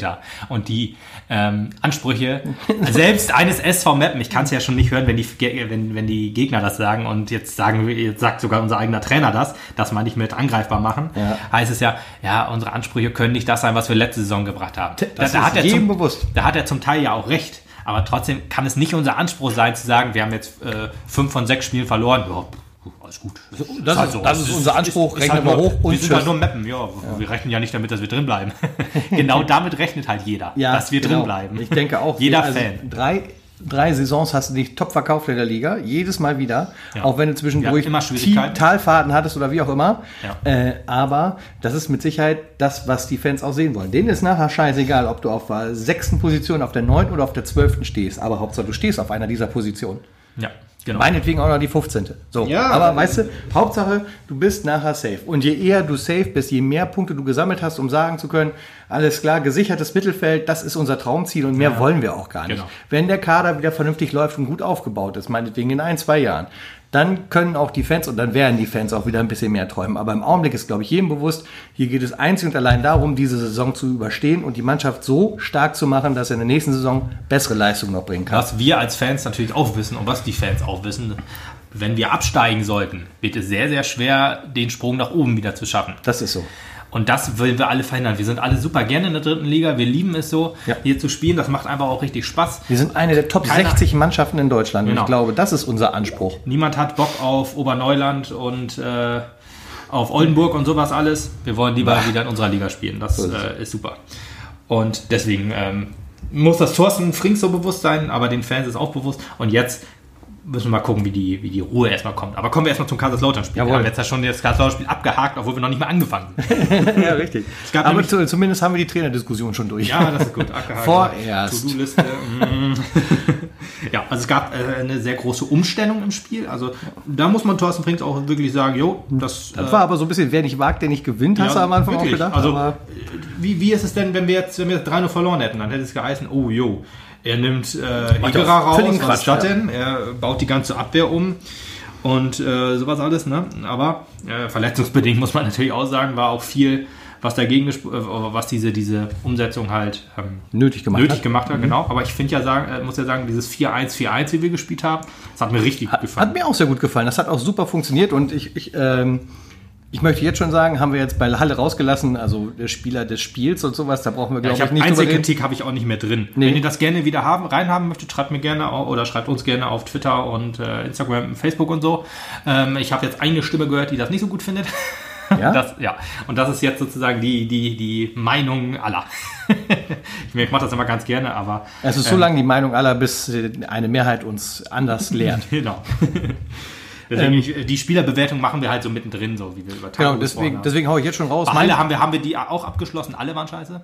A: Und die ähm, Ansprüche selbst eines SV Meppen, ich kann es ja schon nicht hören, wenn die, wenn, wenn die Gegner das sagen und jetzt sagen wir, jetzt sagt sogar unser eigener Trainer das, dass man nicht mit angreifbar machen,
B: Ja.
A: heißt es ja, ja, unsere Ansprüche können nicht das sein, was wir letzte Saison gebracht haben.
B: Das
A: Da- da
B: ist
A: hat er
B: jedem
A: zum,
B: bewusst.
A: da hat er zum Teil ja auch recht. Aber trotzdem kann es nicht unser Anspruch sein, zu sagen, wir haben jetzt äh, fünf von sechs Spielen verloren. Ja, alles gut.
B: das
A: halt
B: ist- das ist unser Anspruch, rechnen
A: halt
B: wir hoch und
A: Wir sind halt nur Mappen. Ja, wir rechnen ja nicht damit, dass wir drin bleiben. genau damit rechnet halt jeder, dass wir drin
B: genau.
A: bleiben.
B: Ich denke auch.
A: Jeder
B: also
A: Fan.
B: Drei, drei Saisons hast du dich top verkauft in der Liga, jedes Mal wieder.
A: Ja.
B: Auch wenn du zwischendurch
A: hatten immer
B: Talfahrten hattest oder wie auch immer.
A: Ja.
B: Äh, aber das ist mit Sicherheit das, was die Fans auch sehen wollen. Denen ist nachher scheißegal, ob du auf der sechsten Position, auf der neunten oder auf der zwölften stehst. Aber Hauptsache, du stehst auf einer dieser Positionen.
A: Ja, genau.
B: Meinetwegen auch noch die 15. So,
A: Ja.
B: aber weißt du, Hauptsache, du bist nachher safe. Und je eher du safe bist, je mehr Punkte du gesammelt hast, um sagen zu können, alles klar, gesichertes Mittelfeld, das ist unser Traumziel und mehr wollen wir auch gar nicht.
A: Genau.
B: Wenn der Kader wieder vernünftig läuft und gut aufgebaut ist, meinetwegen in ein, zwei Jahren, dann können auch die Fans und dann werden die Fans auch wieder ein bisschen mehr träumen. Aber im Augenblick ist, glaube ich, jedem bewusst, hier geht es einzig und allein darum, diese Saison zu überstehen und die Mannschaft so stark zu machen, dass er in der nächsten Saison bessere Leistungen noch bringen kann.
A: Was wir als Fans natürlich auch wissen und was die Fans auch wissen, wenn wir absteigen sollten, wird es sehr, sehr schwer, den Sprung nach oben wieder zu schaffen.
B: Das ist so.
A: Und das wollen wir alle verhindern. Wir sind alle super gerne in der dritten Liga. Wir lieben es so,
B: Ja.
A: hier zu spielen. Das macht einfach auch richtig Spaß.
B: Wir sind eine der Top
A: Keiner-
B: 60 Mannschaften in Deutschland. Und
A: Genau.
B: ich glaube, das ist unser Anspruch.
A: Niemand hat Bock auf Oberneuland und äh, auf Oldenburg und sowas alles. Wir wollen lieber wieder in unserer Liga spielen. Das
B: So ist
A: äh, ist super. Und deswegen ähm, muss das Thorsten Frings so bewusst sein, aber den Fans ist auch bewusst. Und jetzt müssen wir mal gucken, wie die, wie die Ruhe erstmal kommt. Aber kommen wir erstmal zum Kaiserslautern-Spiel. Wir haben jetzt ja schon das Kaiserslautern-Spiel abgehakt, obwohl wir noch nicht mal angefangen sind.
B: ja, richtig. Aber zu, zumindest haben wir die Trainerdiskussion schon durch.
A: Ja, das ist gut. Abgehakt.
B: Vorerst.
A: To-Do-Liste. ja, also es gab äh, eine sehr große Umstellung im Spiel. Also da muss man Thorsten Frings auch wirklich sagen, jo, das,
B: Das
A: äh,
B: war aber so ein bisschen, wer nicht wagt, der nicht gewinnt, hast du am Anfang
A: wirklich.
B: auch gedacht.
A: Also,
B: aber
A: äh, wie, wie ist es denn, wenn wir jetzt, wenn wir jetzt 3-0 verloren hätten? Dann hätte es geheißen, oh jo, er nimmt äh, Egerer raus, was
B: Quatsch, ja.
A: denn? Er baut die ganze Abwehr um und äh, sowas alles, ne? Aber äh, verletzungsbedingt muss man natürlich auch sagen, war auch viel, was dagegen, äh, was diese, diese Umsetzung halt ähm,
B: nötig gemacht
A: nötig
B: hat.
A: gemacht hat, genau. Aber ich finde ja sagen, äh, muss ja sagen, dieses 4-1-4-1, wie wir gespielt haben, das hat mir richtig gut gefallen.
B: Hat mir auch sehr gut gefallen. Das hat auch super funktioniert und ich, ich, ähm, ich möchte jetzt schon sagen, haben wir jetzt bei Halle rausgelassen, also der Spieler des Spiels und sowas, da brauchen wir,
A: Ja,
B: glaube
A: ich
B: ich,
A: habe
B: nicht.
A: Einzelkritik habe ich auch nicht mehr drin.
B: Nee.
A: Wenn ihr das gerne wieder haben, reinhaben möchtet, schreibt mir gerne oder schreibt uns gerne auf Twitter und äh, Instagram, Facebook und so. Ähm, ich habe jetzt eine Stimme gehört, die das nicht so gut findet.
B: Ja?
A: Das, ja. Und das ist jetzt sozusagen die, die, die Meinung aller. ich mache das immer ganz gerne, aber
B: Es ist so lange die Meinung aller, bis äh, eine Mehrheit uns anders lehrt.
A: genau. Deswegen, ich, die Spielerbewertung machen wir halt so mittendrin, so wie wir über
B: Genau, deswegen,
A: haben.
B: deswegen hau ich jetzt schon raus.
A: Bei alle haben wir, haben wir die auch abgeschlossen, alle waren scheiße.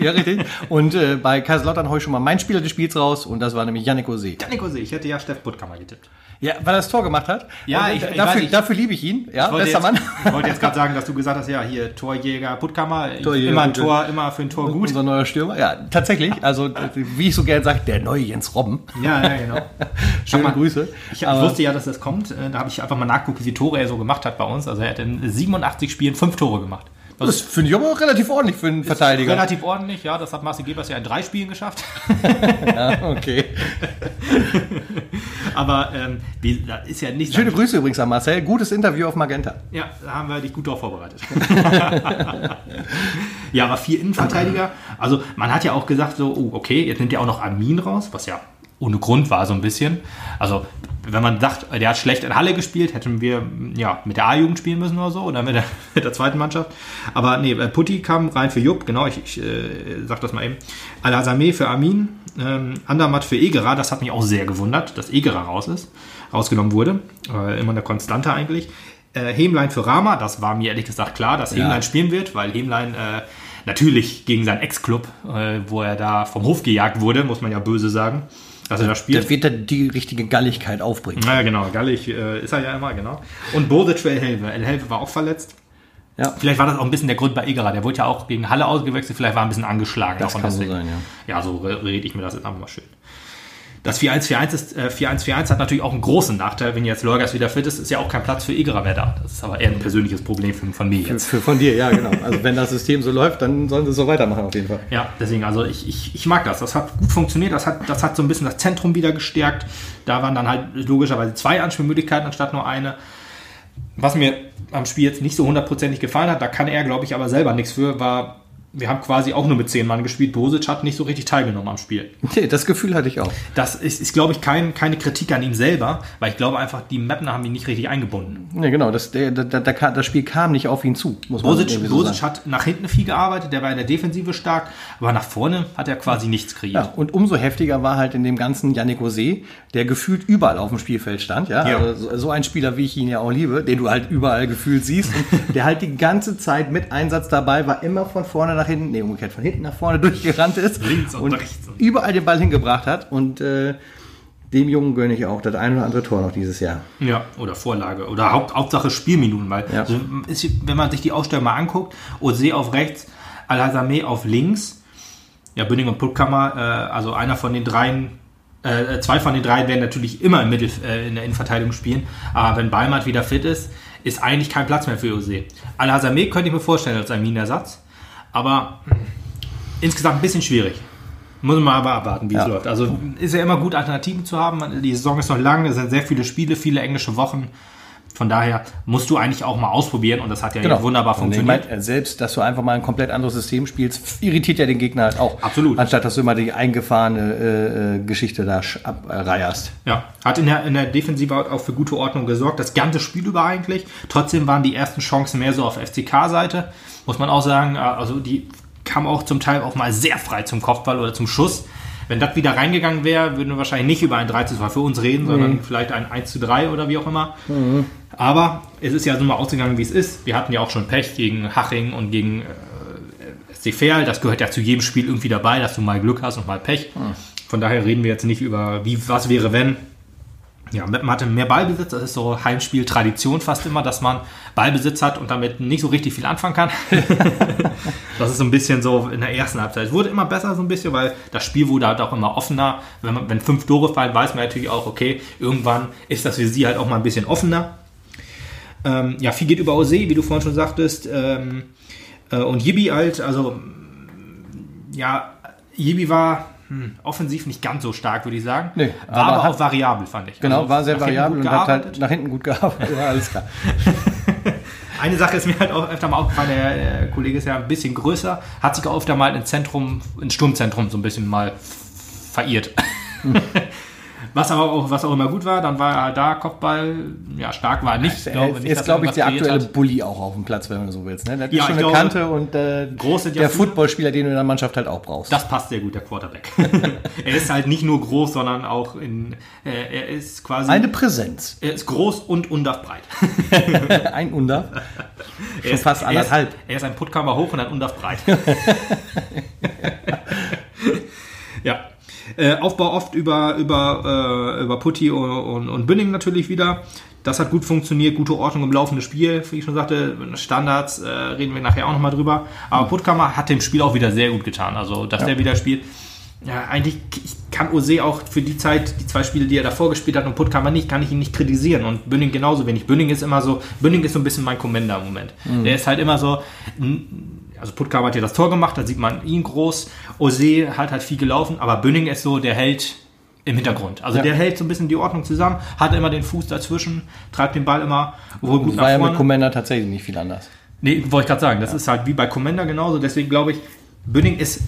B: ja, richtig. Und äh, bei Kaiserslautern hau ich schon mal mein Spieler des Spiels raus und das war nämlich Yannick Ose.
A: Janik Ose, ich hätte ja Steff Puttkammer getippt.
B: Ja, weil er das Tor gemacht hat.
A: Ja, ich- ich
B: dafür,
A: weiß, ich-
B: dafür liebe ich ihn. Ja,
A: Ich
B: bester
A: jetzt,
B: Mann.
A: ich wollte jetzt gerade sagen, dass du gesagt hast, ja, hier Torjäger Puttkammer,
B: Torjäger,
A: immer ein. Tor, immer für ein Tor gut.
B: Unser neuer Stürmer. Ja, tatsächlich. Also, wie ich so gern sage, der neue Jens Robben.
A: Ja, ja, genau.
B: Schöne
A: mal,
B: Grüße.
A: Ich, ich
B: Aber-
A: wusste ja, dass das kommt. Äh, Da habe ich einfach mal nachgeguckt, wie viele Tore er so gemacht hat bei uns. Also er hat in 87 Spielen fünf Tore gemacht. Das
B: Das finde ich aber relativ ordentlich für einen Verteidiger.
A: relativ ordentlich, ja. Das hat Marcel Gebers ja in drei Spielen geschafft.
B: Ja, okay.
A: Aber ähm, wie, da ist ja nicht.
B: Schöne Grüße übrigens an Marcel. Gutes Interview auf Magenta.
A: Ja, da haben wir dich gut darauf vorbereitet. ja, aber vier Innenverteidiger. Also man hat ja auch gesagt, so, oh, okay, jetzt nimmt ihr auch noch Armin raus, was ja ohne Grund war so ein bisschen. Also wenn man sagt, der hat schlecht in Halle gespielt, hätten wir ja mit der A-Jugend spielen müssen oder so oder mit der, mit der zweiten Mannschaft. Aber nee, äh, Putti kam rein für Jupp, genau, ich, ich äh, sag das mal eben. Al-Azameh für Armin, ähm, Andermatt für Egerer, das hat mich auch sehr gewundert, dass Egerer raus ist, rausgenommen wurde. Äh, immer eine Konstante eigentlich. Äh, Hemlein für Rama, das war mir ehrlich gesagt klar, dass Hemlein spielen wird, weil Hemlein äh, natürlich gegen seinen Ex-Club, äh, wo er da vom Hof gejagt wurde, muss man ja böse sagen, er da spielt.
B: Das wird er die richtige Galligkeit aufbringen.
A: Ja, genau, Gallig äh, ist er ja immer, genau. Und Bodic für El Helve. El Helve war auch verletzt.
B: Ja.
A: Vielleicht war das auch ein bisschen der Grund bei Egerer. Der wurde ja auch gegen Halle ausgewechselt, vielleicht war er ein bisschen angeschlagen.
B: Das
A: davon,
B: kann so sein,
A: Ja, so re- rede ich mir das jetzt einfach mal schön. Das 4-1-4-1 ist, äh, 4-1-4-1 hat natürlich auch einen großen Nachteil. Wenn jetzt Lorgas wieder fit ist, ist ja auch kein Platz für Egerer mehr da. Das ist aber eher ein persönliches Problem von, von mir jetzt.
B: Für, von dir, ja, genau. Also wenn das System so läuft, dann sollen sie es so weitermachen auf jeden Fall.
A: Ja, deswegen, also ich, ich, ich mag das. Das hat gut funktioniert. Das hat, das hat so ein bisschen das Zentrum wieder gestärkt. Da waren dann halt logischerweise zwei Anspielmöglichkeiten anstatt nur eine. Was mir am Spiel jetzt nicht so hundertprozentig gefallen hat, da kann er, glaube ich, aber selber nichts für, war, wir haben quasi auch nur mit zehn Mann gespielt. Bosic hat nicht so richtig teilgenommen am Spiel.
B: Nee, das Gefühl hatte ich auch.
A: Das ist, ist glaube ich, kein, keine Kritik an ihm selber, weil ich glaube einfach, die Mapner haben ihn nicht richtig eingebunden.
B: Ja, genau. Das, der, der, der, das Spiel kam nicht auf ihn zu, muss
A: Bosic,
B: so
A: Bosic hat nach hinten viel gearbeitet, der war in der Defensive stark, aber nach vorne hat er quasi nichts kreiert.
B: Ja, und umso heftiger war halt in dem ganzen Yannick Ose, der gefühlt überall auf dem Spielfeld stand. Ja,
A: Ja.
B: Also so- so ein Spieler, wie ich ihn ja auch liebe, den du halt überall gefühlt siehst, der halt die ganze Zeit mit Einsatz dabei war, immer von vorne nach hinten, nee, umgekehrt von hinten nach vorne durchgerannt ist
A: Links und rechts.
B: überall den Ball hingebracht hat. Und äh, dem Jungen gönne ich auch das ein oder andere Tor noch dieses Jahr.
A: Ja, oder Vorlage. Oder Haupt, Hauptsache Spielminuten. Weil,
B: Ja.
A: also ist, wenn man sich die Ausstellung mal anguckt, Ose auf rechts, Al-Hazameh auf links, ja, Bünding und Puttkammer, äh, also einer von den dreien, äh, zwei von den drei werden natürlich immer im Mittel, äh, in der Innenverteidigung spielen. Aber wenn Balmert wieder fit ist, ist eigentlich kein Platz mehr für Ose. Al-Hazameh könnte ich mir vorstellen als Armin-Ersatz. Aber insgesamt ein bisschen schwierig. Muss man aber abwarten, wie es
B: Ja.
A: läuft. Also ist ja immer gut, Alternativen zu haben. Die Saison ist noch lang, es sind sehr viele Spiele, viele englische Wochen. Von daher musst du eigentlich auch mal ausprobieren und das hat ja jetzt wunderbar
B: Genau. Und ich
A: funktioniert.
B: meine, selbst, dass du einfach mal ein komplett anderes System spielst, irritiert ja den Gegner halt auch.
A: Absolut.
B: Anstatt, dass du immer die eingefahrene äh, äh, Geschichte da abreierst.
A: Ja, hat in der, in der Defensive auch für gute Ordnung gesorgt. Das ganze Spiel über eigentlich. Trotzdem waren die ersten Chancen mehr so auf FCK-Seite. Muss man auch sagen, also die kam auch zum Teil auch mal sehr frei zum Kopfball oder zum Schuss. Wenn das wieder reingegangen wäre, würden wir wahrscheinlich nicht über ein 3 zu 2 für uns reden, sondern vielleicht ein 1 zu 3 oder wie auch immer. Aber es ist ja so mal ausgegangen, wie es ist. Wir hatten ja auch schon Pech gegen Haching und gegen äh, SC. Das gehört ja zu jedem Spiel irgendwie dabei, dass du mal Glück hast und mal Pech. Von daher reden wir jetzt nicht über, wie, was wäre, wenn. Ja, man hatte mehr Ballbesitz, das ist so Heimspiel-Tradition fast immer, dass man Ballbesitz hat und damit nicht so richtig viel anfangen kann. das ist so ein bisschen so in der ersten Halbzeit. Es wurde immer besser so ein bisschen, weil das Spiel wurde halt auch immer offener. Wenn, man, wenn fünf Tore fallen, weiß man natürlich auch, okay, irgendwann ist das für sie halt auch mal ein bisschen offener. Ähm, ja, viel geht über Ose, wie du vorhin schon sagtest. Ähm, äh, und Yibi halt, also ja, Yibi war hm, offensiv nicht ganz so stark, würde ich sagen.
B: Nee,
A: war
B: aber
A: aber, auch variabel, fand ich.
B: Genau,
A: Also
B: war sehr variabel und hat halt nach hinten gut gearbeitet. Ja, alles klar.
A: Eine Sache ist mir halt auch öfter mal aufgefallen, der, der Kollege ist ja ein bisschen größer, hat sich auch öfter mal ins Zentrum, ins Sturmzentrum so ein bisschen mal verirrt. Was aber auch, was auch immer gut war, dann war er da Kopfball, ja, stark war er nicht.
B: Er
A: glaube
B: ist,
A: nicht,
B: ist glaube
A: er
B: ich, der aktuelle
A: kreiert
B: Bully auch auf dem Platz, wenn du so willst. Ne? Der hat
A: Ja,
B: schon eine
A: glaube,
B: Kante und äh,
A: groß sind ja
B: der. Footballspieler, den du in der Mannschaft halt auch brauchst.
A: Das passt sehr gut, der Quarterback. er ist halt nicht nur groß, sondern auch in, äh, er ist quasi,
B: Eine Präsenz.
A: er ist groß und undarf-breit.
B: Ein Under.
A: Er
B: Schon
A: ist,
B: fast
A: er
B: anderthalb.
A: Ist, er ist ein Puttkammer hoch und ein undarf-breit. ja. Äh, Aufbau oft über, über, äh, über Putti und, und, und Bünning natürlich wieder. Das hat gut funktioniert, gute Ordnung im laufenden Spiel, wie ich schon sagte. Standards äh, reden wir nachher auch nochmal drüber. Aber Puttkammer hat dem Spiel auch wieder sehr gut getan. Also, dass der wieder spielt. Ja, eigentlich, ich kann Ose auch für die Zeit, die zwei Spiele, die er davor gespielt hat und Puttkammer nicht, kann ich ihn nicht kritisieren. Und Bünning genauso wenig. Bünning ist immer so, Bünning ist so ein bisschen mein Commander im Moment. Der ist halt immer so, also Puttkammer hat ja das Tor gemacht, da sieht man ihn groß. Ose hat halt viel gelaufen, aber Bünning ist so der Held im Hintergrund. Also
B: Ja.
A: der hält so ein bisschen die Ordnung zusammen, hat immer den Fuß dazwischen, treibt den Ball immer wohl gut
B: Das war ja
A: nach
B: mit
A: vorne.
B: Commander tatsächlich nicht viel anders.
A: Nee, wollte ich gerade sagen, das ist halt wie bei Commander genauso. Deswegen glaube ich, Bünning ist,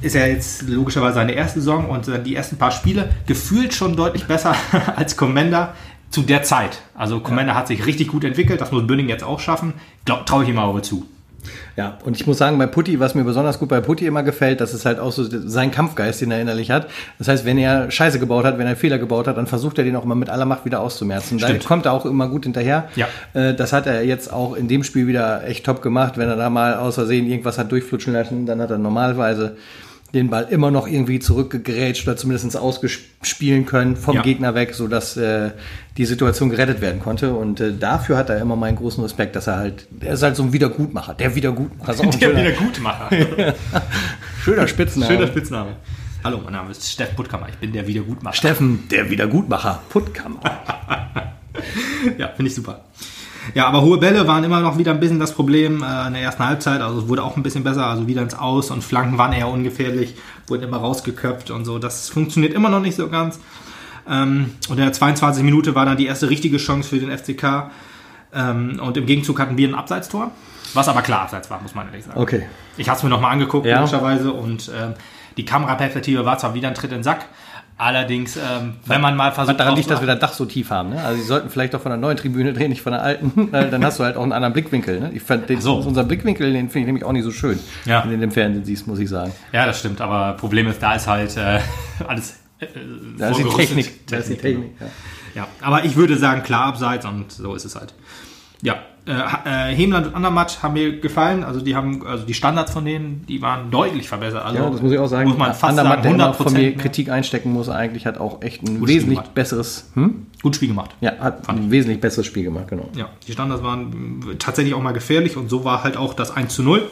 A: ist ja jetzt logischerweise seine erste Saison und die ersten paar Spiele gefühlt schon deutlich besser als Commander zu der Zeit. Also Commander hat sich richtig gut entwickelt, das muss Bünning jetzt auch schaffen. Traue ich ihm aber zu.
B: Ja, und ich muss sagen, bei Putti, was mir besonders gut bei Putti immer gefällt, das ist halt auch so sein Kampfgeist, den er innerlich hat. Das heißt, wenn er Scheiße gebaut hat, wenn er Fehler gebaut hat, dann versucht er den auch immer mit aller Macht wieder auszumerzen. Da kommt er auch immer gut hinterher.
A: Ja.
B: Äh, Das hat er jetzt auch in dem Spiel wieder echt top gemacht. Wenn er da mal aus Versehen irgendwas hat durchflutschen lassen, dann hat er normalerweise den Ball immer noch irgendwie zurückgegrätscht oder zumindest ausgespielen können vom
A: Ja.
B: Gegner weg, sodass äh, die Situation gerettet werden konnte. Und äh, dafür hat er immer meinen großen Respekt, dass er halt, er ist halt so ein Wiedergutmacher. Der Wiedergutmacher. ist auch ein
A: Der
B: schöner,
A: Wiedergutmacher.
B: schöner Spitzname.
A: Schöner Spitzname. Hallo, mein Name ist Steff Puttkammer, ich bin der Wiedergutmacher.
B: Steffen, der Wiedergutmacher. Puttkammer.
A: Ja, finde ich super. Ja, aber hohe Bälle waren immer noch wieder ein bisschen das Problem äh, in der ersten Halbzeit. Also es wurde auch ein bisschen besser, also wieder ins Aus und Flanken waren eher ungefährlich, wurden immer rausgeköpft und so. Das funktioniert immer noch nicht so ganz. Ähm, und in der 22 Minute war dann die erste richtige Chance für den FCK. Ähm, und im Gegenzug hatten wir ein Abseitstor, was aber klar abseits war, muss man ehrlich sagen.
B: Okay.
A: Ich habe es mir nochmal angeguckt,
B: Ja.
A: logischerweise, und ähm, die Kameraperspektive war zwar wieder ein Tritt in den Sack, allerdings, ähm, wenn man mal versucht...
B: Was daran liegt, dass wir das Dach so tief haben. Ne? Also, sie sollten vielleicht doch von der neuen Tribüne drehen, nicht von der alten. Dann hast du halt auch einen anderen Blickwinkel. Ne? Ich fand den,
A: so.
B: unseren Blickwinkel, den finde ich nämlich auch nicht so schön,
A: Ja.
B: wenn du den im Fernsehen siehst, muss ich sagen.
A: Ja, das stimmt, aber Problem ist, da ist halt äh, alles. Äh,
B: Da ist die
A: vorgerüstet.
B: Technik. Da ist die Technik. Ja.
A: Ja, aber ich würde sagen, klar abseits und so ist es halt. Ja, äh, Ha- äh, Hemland und Andermatt haben mir gefallen. Also die haben, also die Standards von denen, die waren deutlich verbessert. Also
B: Ja, das muss ich auch sagen.
A: Muss man fast
B: Andermatt,
A: sagen,
B: der
A: 100
B: immer von mir. Kritik einstecken muss, eigentlich hat auch echt ein
A: Spiel
B: wesentlich besseres, hm?
A: Gut Spiel gemacht.
B: ja, hat ein wesentlich besseres Spiel gemacht, genau.
A: Ja, die Standards waren tatsächlich auch mal gefährlich und so war halt auch das 1 zu 0.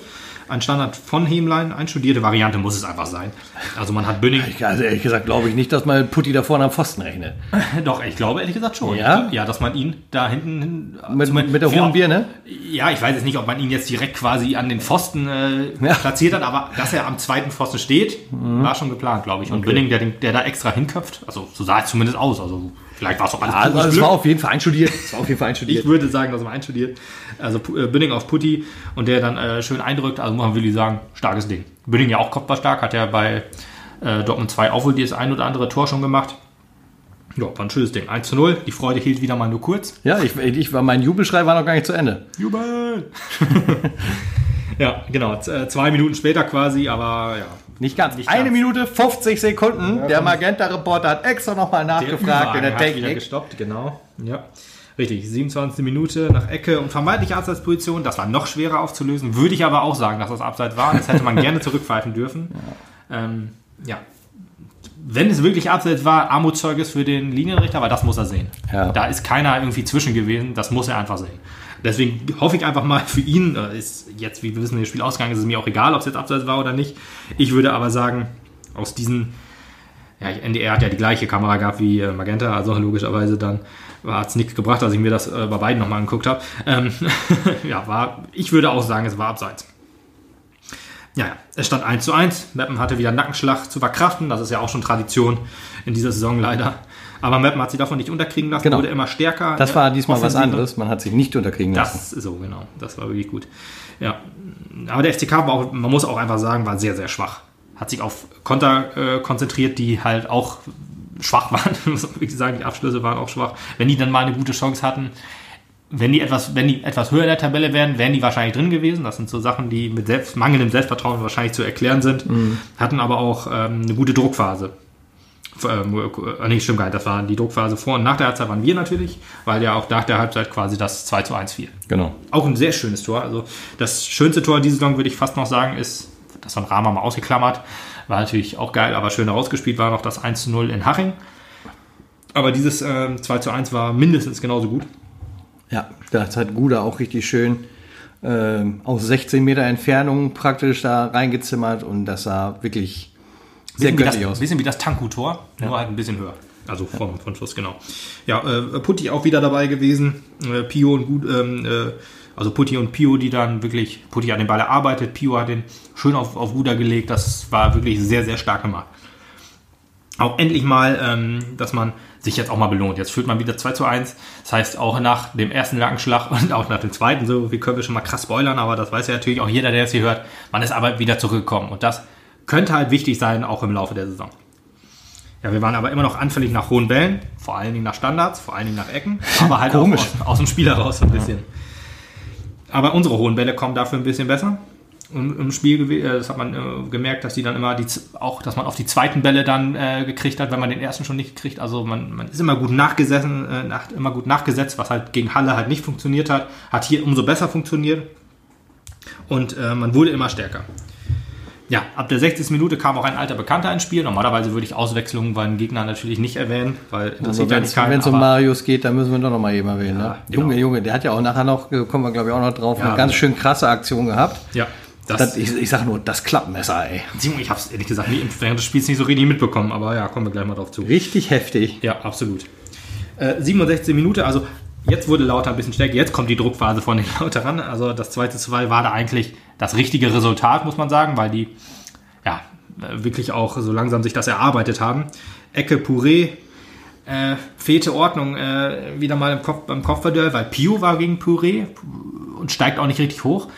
A: Ein Standard von Hemlein, einstudierte Variante muss es einfach sein. Also man hat Bünning.
B: Also ehrlich gesagt glaube ich nicht, dass mal Putti da vorne am Pfosten rechnet.
A: Doch, ich glaube ehrlich gesagt schon.
B: Ja?
A: Ja, dass man ihn da hinten. hin-
B: Mit, mit der hohen Birne?
A: Ja, ich weiß jetzt nicht, ob man ihn jetzt direkt quasi an den Pfosten äh,
B: Ja.
A: platziert hat, aber dass er am zweiten Pfosten steht, war schon geplant, glaube ich. Und Bünning, der, der da extra hinköpft, also so sah es zumindest aus. Also vielleicht war es auch alles
B: Also,
A: pures
B: es war auf jeden Fall einstudiert. Es war auf jeden Fall einstudiert.
A: Ich würde sagen, dass man einstudiert. Also äh, Bünning auf Putti und der dann äh, schön eindrückt. Also muss man wirklich sagen, starkes Ding. Bünning ja auch kopfballstark, hat ja bei äh, Dortmund 2 auch wohl das ein oder andere Tor schon gemacht. Ja, war ein schönes Ding. 1 zu 0. Die Freude hielt wieder mal nur kurz.
B: ja, ich, ich war, mein Jubelschrei war noch gar nicht zu Ende.
A: Jubel! ja, genau. Äh, Zwei Minuten später quasi, aber ja.
B: Nicht ganz.
A: Nicht
B: Eine
A: ganz.
B: Minute 50 Sekunden. der Magenta-Reporter hat extra nochmal nachgefragt in der
A: hat wieder
B: Technik.
A: gestoppt, genau. Ja. Richtig, 27. Minute nach Ecke und vermeintliche Abseitsposition. Das war noch schwerer aufzulösen. Würde ich aber auch sagen, dass das Abseits war. Das hätte man gerne zurückpfeifen dürfen. Ja. Ähm, ja. Wenn es wirklich Abseits war, Armutszeugnis für den Linienrichter, aber das muss er sehen.
B: Ja.
A: Da ist keiner irgendwie zwischen gewesen. Das muss er einfach sehen. Deswegen hoffe ich einfach mal für ihn, äh, ist jetzt, wie wir wissen, das Spiel ausgegangen ist, es mir auch egal, ob es jetzt Abseits war oder nicht. Ich würde aber sagen, aus diesen ja, NDR hat ja die gleiche Kamera gehabt wie äh, Magenta, also logischerweise dann hat es nichts gebracht, als ich mir das äh, bei beiden nochmal angeguckt habe. Ähm, ja, war, ich würde auch sagen, es war abseits. Ja, ja, es stand 1 zu 1. Meppen hatte wieder Nackenschlag zu verkraften. Das ist ja auch schon Tradition in dieser Saison leider. Aber Meppen hat sich davon nicht unterkriegen lassen,
B: Genau.
A: wurde immer stärker.
B: Das
A: ne?
B: war diesmal was anderes. Man hat sich nicht unterkriegen lassen.
A: Das so, genau. Das war wirklich gut. Ja. Aber der FCK war auch, man muss auch einfach sagen, war sehr, sehr schwach. Hat sich auf Konter äh, konzentriert, die halt auch schwach waren, wie ich sagen, die Abschlüsse waren auch schwach. Wenn die dann mal eine gute Chance hatten, wenn die etwas, wenn die etwas höher in der Tabelle wären, wären die wahrscheinlich drin gewesen. Das sind so Sachen, die mit selbst, mangelndem Selbstvertrauen wahrscheinlich zu erklären sind. Mhm. Hatten aber auch ähm, eine gute Druckphase. Ähm, äh, nee, stimmt gar nicht. Das war die Druckphase vor und nach der Halbzeit waren wir natürlich, weil ja auch nach der Halbzeit quasi das 2 zu 1 fiel.
B: Genau.
A: Auch ein sehr schönes Tor. Also das schönste Tor diese Saison, würde ich fast noch sagen, ist, das von Rama mal ausgeklammert, war natürlich auch geil, aber schön herausgespielt war noch das 1 zu 0 in Haching. Aber dieses äh, 2 zu 1 war mindestens genauso gut.
B: Ja, das hat Guda auch richtig schön äh, aus 16 Meter Entfernung praktisch da reingezimmert und das sah wirklich
A: sehr bisschen göttlich aus. Ein bisschen wie das Tanku-Tor, ja. nur halt ein bisschen höher. Also vom, von Schluss, genau. Ja, äh, Putti auch wieder dabei gewesen. Äh, Pio und gut, ähm, äh, also Putti und Pio, die dann wirklich, Putti hat den Ball erarbeitet, Pio hat den schön auf, auf Guda gelegt. Das war wirklich sehr, sehr stark gemacht. Auch endlich mal, ähm, dass man sich jetzt auch mal belohnt. Jetzt führt man wieder 2 zu 1. Das heißt, auch nach dem ersten Nackenschlag und auch nach dem zweiten, so wie können wir schon mal krass spoilern, aber das weiß ja natürlich auch jeder, der es hier hört, man ist aber wieder zurückgekommen. Und das könnte halt wichtig sein, auch im Laufe der Saison. Ja, wir waren aber immer noch anfällig nach hohen Bällen, vor allen Dingen nach Standards, vor allen Dingen nach Ecken, aber halt auch aus, aus, dem Spiel heraus so ein bisschen. Ja. Aber unsere hohen Bälle kommen dafür ein bisschen besser im, im Spiel. Äh, das hat man äh, gemerkt, dass die dann immer die, auch, dass man auf die zweiten Bälle dann äh, gekriegt hat, wenn man den ersten schon nicht kriegt. Also man, man ist immer gut nachgesessen, äh, nach, immer gut nachgesetzt, was halt gegen Halle halt nicht funktioniert hat, hat hier umso besser funktioniert und äh, man wurde immer stärker. Ja, ab der 60. Minute kam auch ein alter Bekannter ins Spiel. Normalerweise würde ich Auswechslungen beim Gegner natürlich nicht erwähnen, weil
B: interessiert also, ja nicht keinen. Wenn es um Marius geht, dann müssen wir doch noch mal eben erwähnen. Ja, ne? genau. Junge, Junge, der hat ja auch nachher noch, kommen wir glaube ich auch noch drauf, ja, eine ganz schön krasse Aktion gehabt.
A: Ja.
B: Das, das, ich, ich sage nur, das Klappmesser, ey.
A: Simon, ich habe es ehrlich gesagt nie, während des Spiels nicht so richtig mitbekommen, aber ja, kommen wir gleich mal drauf zu.
B: Richtig heftig.
A: Ja, absolut. Äh, 67 Minuten, also jetzt wurde Lauter ein bisschen stärker, jetzt kommt die Druckphase von den Lauter ran. Also das zweite 2 war da eigentlich das richtige Resultat, muss man sagen, weil die ja, wirklich auch so langsam sich das erarbeitet haben. Ecke Puree, äh, fehlte Ordnung äh, wieder mal im Kopf, beim Kopfverduell, weil Pio war gegen Puree und steigt auch nicht richtig hoch.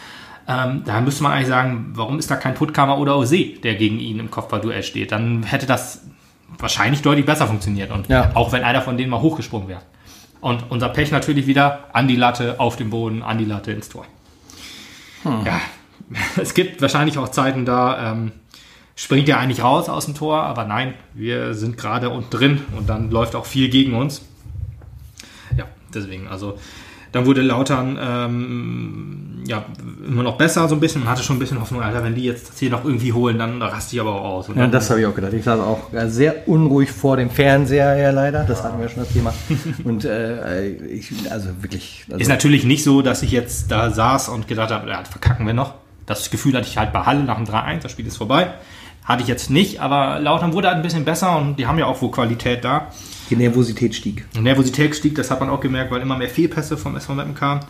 A: Ähm, da müsste man eigentlich sagen, warum ist da kein Puttkammer oder Ose, der gegen ihn im Kopfballduell steht? Dann hätte das wahrscheinlich deutlich besser funktioniert. Und ja. auch wenn einer von denen mal hochgesprungen wäre. Und unser Pech natürlich wieder an die Latte, auf dem Boden, an die Latte ins Tor. Hm. Ja, es gibt wahrscheinlich auch Zeiten da, ähm, springt er eigentlich raus aus dem Tor, aber nein, wir sind gerade unten drin und dann läuft auch viel gegen uns. Ja, deswegen, also dann wurde Lautern ähm, ja, immer noch besser so ein bisschen. Man hatte schon ein bisschen Hoffnung, Alter, wenn die jetzt das hier noch irgendwie holen, dann raste ich aber auch aus.
B: ja, das habe ich auch gedacht. Ich saß auch sehr unruhig vor dem Fernseher ja leider. Das hatten wir schon das Thema. Und äh, ich, also wirklich. Also
A: Ist natürlich nicht so, dass ich jetzt da saß und gedacht habe, ja, verkacken wir noch. Das Gefühl hatte ich halt bei Halle nach dem 3-1, das Spiel ist vorbei. Hatte ich jetzt nicht, aber Lautern wurde halt ein bisschen besser und die haben ja auch wohl Qualität da.
B: Die Nervosität stieg.
A: Die Nervosität stieg, das hat man auch gemerkt, weil immer mehr Fehlpässe vom SV Meppen kamen.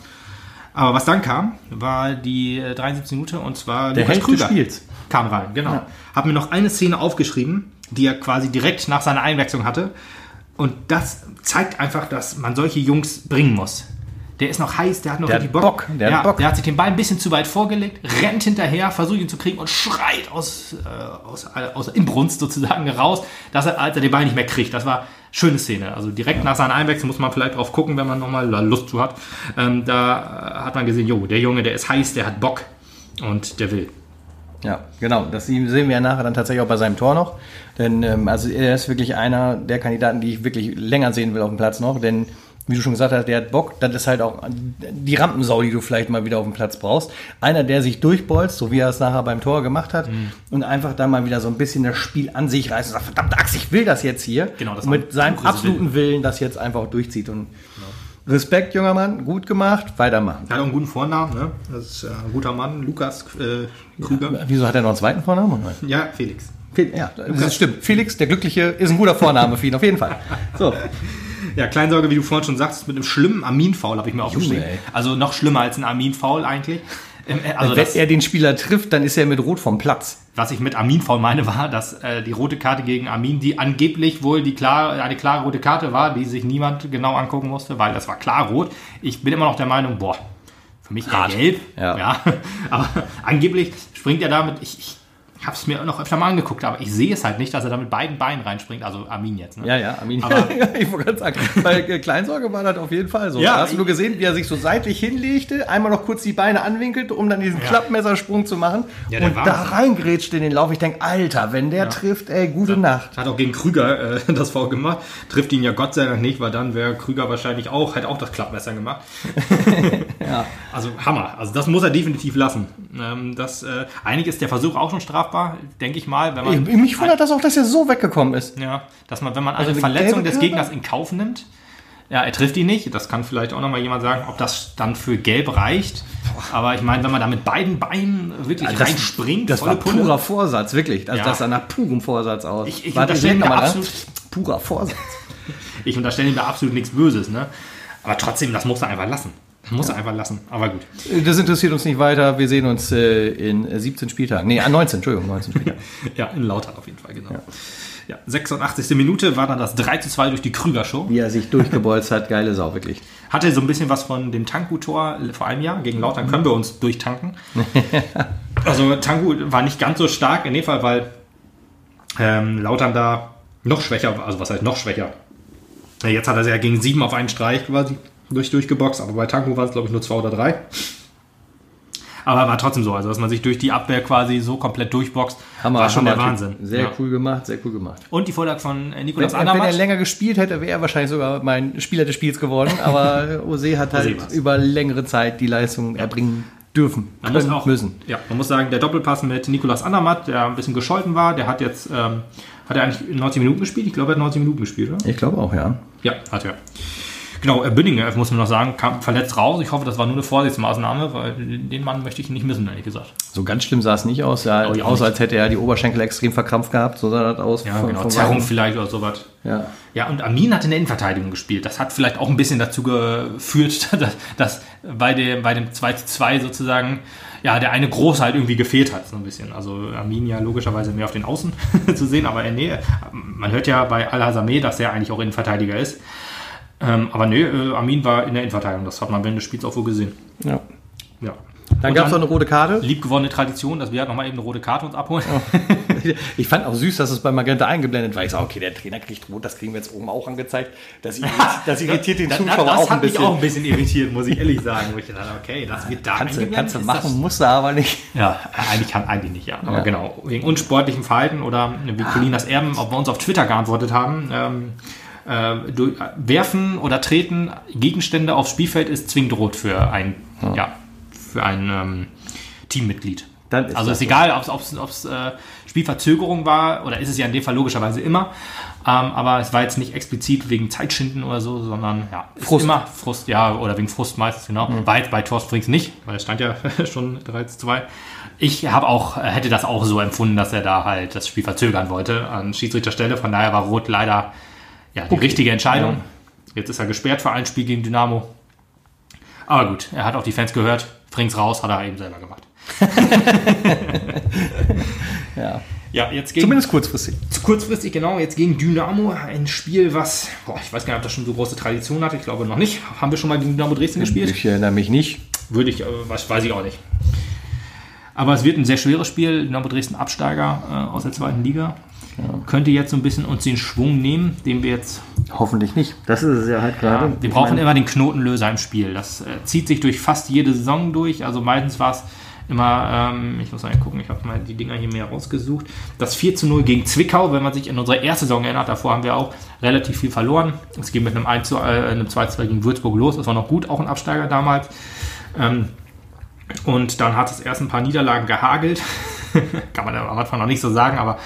A: Aber was dann kam, war die 73 äh, Minute und zwar
B: der Lukas Krüger Spiels.
A: kam rein. Genau. Ja. Hab mir noch eine Szene aufgeschrieben, die er quasi direkt nach seiner Einwechslung hatte. Und das zeigt einfach, dass man solche Jungs bringen muss der ist noch heiß, der hat noch
B: der
A: richtig
B: Bock. Bock.
A: Der, ja, hat Bock. der hat sich den Ball ein bisschen zu weit vorgelegt, rennt hinterher, versucht ihn zu kriegen und schreit aus, äh, aus, aus Inbrunst sozusagen raus, dass er, als er den Ball nicht mehr kriegt. Das war eine schöne Szene. Also direkt nach seinem Einwechsel muss man vielleicht drauf gucken, wenn man nochmal Lust zu hat. Ähm, da hat man gesehen, jo, der Junge, der ist heiß, der hat Bock und der will.
B: Ja, genau. Das sehen wir ja nachher dann tatsächlich auch bei seinem Tor noch. Denn ähm, also er ist wirklich einer der Kandidaten, die ich wirklich länger sehen will auf dem Platz noch. Denn wie du schon gesagt hast, der hat Bock. Das ist halt auch die Rampensau, die du vielleicht mal wieder auf dem Platz brauchst. Einer, der sich durchbolzt, so wie er es nachher beim Tor gemacht hat, mhm. und einfach da mal wieder so ein bisschen das Spiel an sich reißt und sagt, verdammt Axt, ich will das jetzt hier.
A: Genau, das
B: mit seinem absoluten Willen das jetzt einfach durchzieht. Und genau. Respekt, junger Mann, gut gemacht, weitermachen.
A: Er hat auch einen guten Vornamen, ne? Das ist äh, ein guter Mann, Lukas äh,
B: Krüger. Ja, wieso hat er noch einen zweiten Vornamen?
A: Ja, Felix.
B: Ja, das stimmt. Felix, der Glückliche, ist ein guter Vorname für ihn, auf jeden Fall. So.
A: Ja, Kleinsorge, wie du vorhin schon sagst, mit einem schlimmen Armin-Foul habe ich mir aufgeschrieben. Also noch schlimmer als ein Armin-Foul eigentlich.
B: Äh, also Wenn das, er den Spieler trifft, dann ist er mit Rot vom Platz.
A: Was ich mit Armin-Foul meine, war, dass äh, die rote Karte gegen Armin, die angeblich wohl die klar, eine klare rote Karte war, die sich niemand genau angucken musste, weil das war klar rot. Ich bin immer noch der Meinung, boah, für mich eher gelb. Ja. ja. Aber angeblich springt er damit, ich, ich habe es mir noch öfter mal angeguckt, aber ich sehe es halt nicht, dass er da mit beiden Beinen reinspringt. Also Armin jetzt. Ne?
B: Ja, ja, Armin.
A: Aber-
B: ich wollte gerade sagen, bei Kleinsorge war das auf jeden Fall so.
A: Ja,
B: hast du
A: ich-
B: nur gesehen, wie er sich so seitlich hinlegte, einmal noch kurz die Beine anwinkelt, um dann diesen Klappmessersprung zu machen
A: Ja,
B: und da reingrätscht in den Lauf. Ich denke, Alter, wenn der trifft, ey, gute Nacht.
A: Hat auch gegen Krüger äh, das Foul gemacht. Trifft ihn ja Gott sei Dank nicht, weil dann wäre Krüger wahrscheinlich auch, hätte auch das Klappmesser gemacht. Also Hammer. Also das muss er definitiv lassen. Ähm, das, äh, eigentlich ist der Versuch auch schon strafbar, denke ich mal, wenn man.
B: Ich, mich wundert das auch, dass er so weggekommen ist.
A: Ja, dass man, wenn man eine
B: eine
A: Verletzung des? Gegners in Kauf nimmt, ja, er trifft ihn nicht. Das kann vielleicht auch nochmal jemand sagen, ob das dann für gelb reicht. Aber ich meine, wenn man da mit beiden Beinen wirklich
B: Das-
A: reinspringt,
B: Das war
A: Pulle.
B: purer Vorsatz, wirklich. Also
A: Ja.
B: das sah nach purem Vorsatz aus.
A: Ich- ich
B: Warte,
A: unterstelle mir absolut-?
B: Purer Vorsatz.
A: Ich unterstelle ihm da absolut nichts Böses, ne? Aber trotzdem, das muss er einfach lassen. Muss er einfach lassen. Aber gut.
B: Das interessiert uns nicht weiter. Wir sehen uns äh, in 17 Spieltagen. Nee, an 19, Entschuldigung, 19 Spieltagen.
A: Ja, in Lautern auf jeden Fall, genau. Ja. 86. Minute war dann das 3 zu 2 durch die Krüger-Show.
B: Wie er sich durchgebolzt hat, geile Sau, wirklich.
A: Hatte so ein bisschen was von dem Tanku-Tor vor einem Jahr. Gegen Lautern können wir uns durchtanken. also Tanku war nicht ganz so stark in dem Fall, weil ähm, Lautern da noch schwächer war. Also was heißt noch schwächer? Ja, Jetzt hat er sie ja gegen sieben auf einen Streich quasi durch, durchgeboxt, aber bei Tanku war es glaube ich nur zwei oder drei. Aber war trotzdem so, also dass man sich durch die Abwehr quasi so komplett durchboxt,
B: Hammer,
A: war schon der
B: Hammer-Typ.
A: Wahnsinn.
B: Sehr
A: Ja.
B: cool gemacht, sehr cool gemacht.
A: Und die Vorlage von äh,
B: Wenn,
A: Nikolas
B: wenn er
A: Andermatt.
B: länger gespielt hätte, wäre er wahrscheinlich sogar mein Spieler des Spiels geworden. Aber Ose hat halt
A: war's.
B: über längere Zeit die Leistung erbringen dürfen,
A: Man muss auch,
B: müssen.
A: Ja, man muss sagen, der Doppelpass mit Nikolas Andermatt, der ein bisschen gescholten war, der hat jetzt, ähm, hat er eigentlich 90 Minuten gespielt? Ich glaube, er hat 90 Minuten gespielt, oder?
B: Ich glaube auch, ja.
A: Ja, hat er. Genau, äh, Bündinger, muss man noch sagen, kam verletzt raus. Ich hoffe, das war nur eine Vorsichtsmaßnahme, weil den Mann möchte ich nicht missen, ehrlich gesagt.
B: So ganz schlimm sah es nicht aus. Ja,
A: Oh, nicht.
B: als hätte er die Oberschenkel extrem verkrampft gehabt. So sah das aus.
A: Ja,
B: von-
A: genau,
B: von
A: Zerrung
B: Weitem.
A: vielleicht oder sowas.
B: Ja.
A: Ja, und Amin hat in der Innenverteidigung gespielt. Das hat vielleicht auch ein bisschen dazu geführt, dass, dass bei, dem, bei dem 2 zu 2 sozusagen, ja, der eine Große halt irgendwie gefehlt hat, so ein bisschen. Also Amin ja logischerweise mehr auf den Außen zu sehen, aber Nähe. Man hört ja bei Al-Hazameh, dass er eigentlich auch Innenverteidiger ist. Ähm, aber nee, äh, Amin war in der Innenverteidigung. Das hat man während des Spiels auch wohl gesehen.
B: ja.
A: Ja.
B: Dann gab es noch eine rote Karte.
A: liebgewonnene Tradition, dass wir halt nochmal eben eine rote Karte uns abholen.
B: Ich fand auch süß, dass es bei Magenta eingeblendet war. Ich sag, okay, der Trainer kriegt rot, das kriegen wir jetzt oben auch angezeigt. Das irritiert, das irritiert den
A: Das,
B: Zuschauer
A: das
B: auch ein
A: hat mich
B: bisschen.
A: auch ein bisschen irritiert, muss ich ehrlich sagen. Wo ich dachte, okay, das wird da
B: Kannst kannst du machen,
A: das-
B: musst du aber nicht.
A: Ja, eigentlich kann eigentlich nicht, ja. Aber
B: Ja.
A: genau, wegen unsportlichem Verhalten oder wie Colinas Erben auch bei uns auf Twitter geantwortet haben, ähm, äh, durch, werfen oder treten Gegenstände aufs Spielfeld ist zwingend rot für ein, ja. für ein ähm, Teammitglied.
B: Dann ist
A: also ist egal, ob es äh, Spielverzögerung war oder ist es ja in dem Fall logischerweise immer. Ähm, aber es war jetzt nicht explizit wegen Zeitschinden oder so, sondern ja,
B: Frust.
A: immer Frust, ja, oder wegen Frust meistens, genau. War jetzt bei Thorsten Frings nicht, weil es stand ja schon 3 zu 2. Ich habe auch, äh, hätte das auch so empfunden, dass er da halt das Spiel verzögern wollte an Schiedsrichterstelle. Von daher war Rot leider ja, die richtige Entscheidung. Jetzt ist er gesperrt für ein Spiel gegen Dynamo. Aber gut, er hat auch die Fans gehört. Frings raus, hat er eben selber gemacht.
B: Ja.
A: Ja, jetzt gegen,
B: Zumindest kurzfristig.
A: kurzfristig, genau, jetzt gegen Dynamo. Ein Spiel, was, boah, ich weiß gar nicht, ob das schon so große Tradition hat. Ich glaube noch nicht. Haben wir schon mal gegen Dynamo Dresden gespielt?
B: Ich erinnere mich nicht.
A: Würde ich, äh, was weiß ich auch nicht. Aber es wird ein sehr schweres Spiel. Dynamo Dresden Absteiger äh, aus der zweiten Liga. Könnte jetzt so ein bisschen uns den Schwung nehmen, den wir jetzt.
B: Hoffentlich nicht. Das ist es ja halt gerade.
A: wir
B: Ich
A: brauchen
B: meine,
A: immer den Knotenlöser im Spiel. Das äh, zieht sich durch fast jede Saison durch. Also meistens war es immer, ähm, ich muss mal gucken, ich habe mal die Dinger hier mehr rausgesucht. Das 4 zu 0 gegen Zwickau, wenn man sich in unsere erste Saison erinnert, davor haben wir auch relativ viel verloren. Es ging mit einem 1 zu, äh, einem 2 zu 2 gegen Würzburg los. Das war noch gut, auch ein Absteiger damals. Ähm, und dann hat es erst ein paar Niederlagen gehagelt. Kann man am Anfang noch nicht so sagen, aber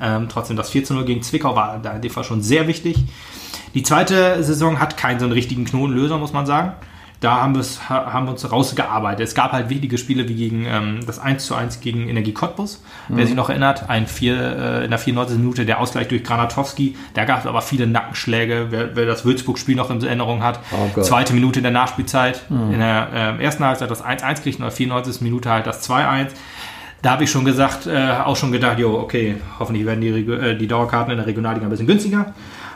A: ähm, trotzdem das 4 zu 0 gegen Zwickau war da in dem Fall schon sehr wichtig. Die zweite Saison hat keinen so einen richtigen Knotenlöser, muss man sagen. Da haben, haben wir uns rausgearbeitet. Es gab halt wichtige Spiele wie gegen ähm, das 1 zu 1 gegen Energie Cottbus. Wer sich noch erinnert, ein vier, äh, in der 94. Minute der Ausgleich durch Granatowski. Da gab es aber viele Nackenschläge. Wer, wer das Würzburg-Spiel noch in Erinnerung hat.
B: Oh.
A: Zweite Minute der Nachspielzeit. In der ähm, ersten Halbzeit das 1-1 kriegt, in der 94. Minute halt das 2-1. Da habe ich schon gesagt, äh, auch schon gedacht, jo, okay, hoffentlich werden die, äh, die Dauerkarten in der Regionalliga ein bisschen günstiger.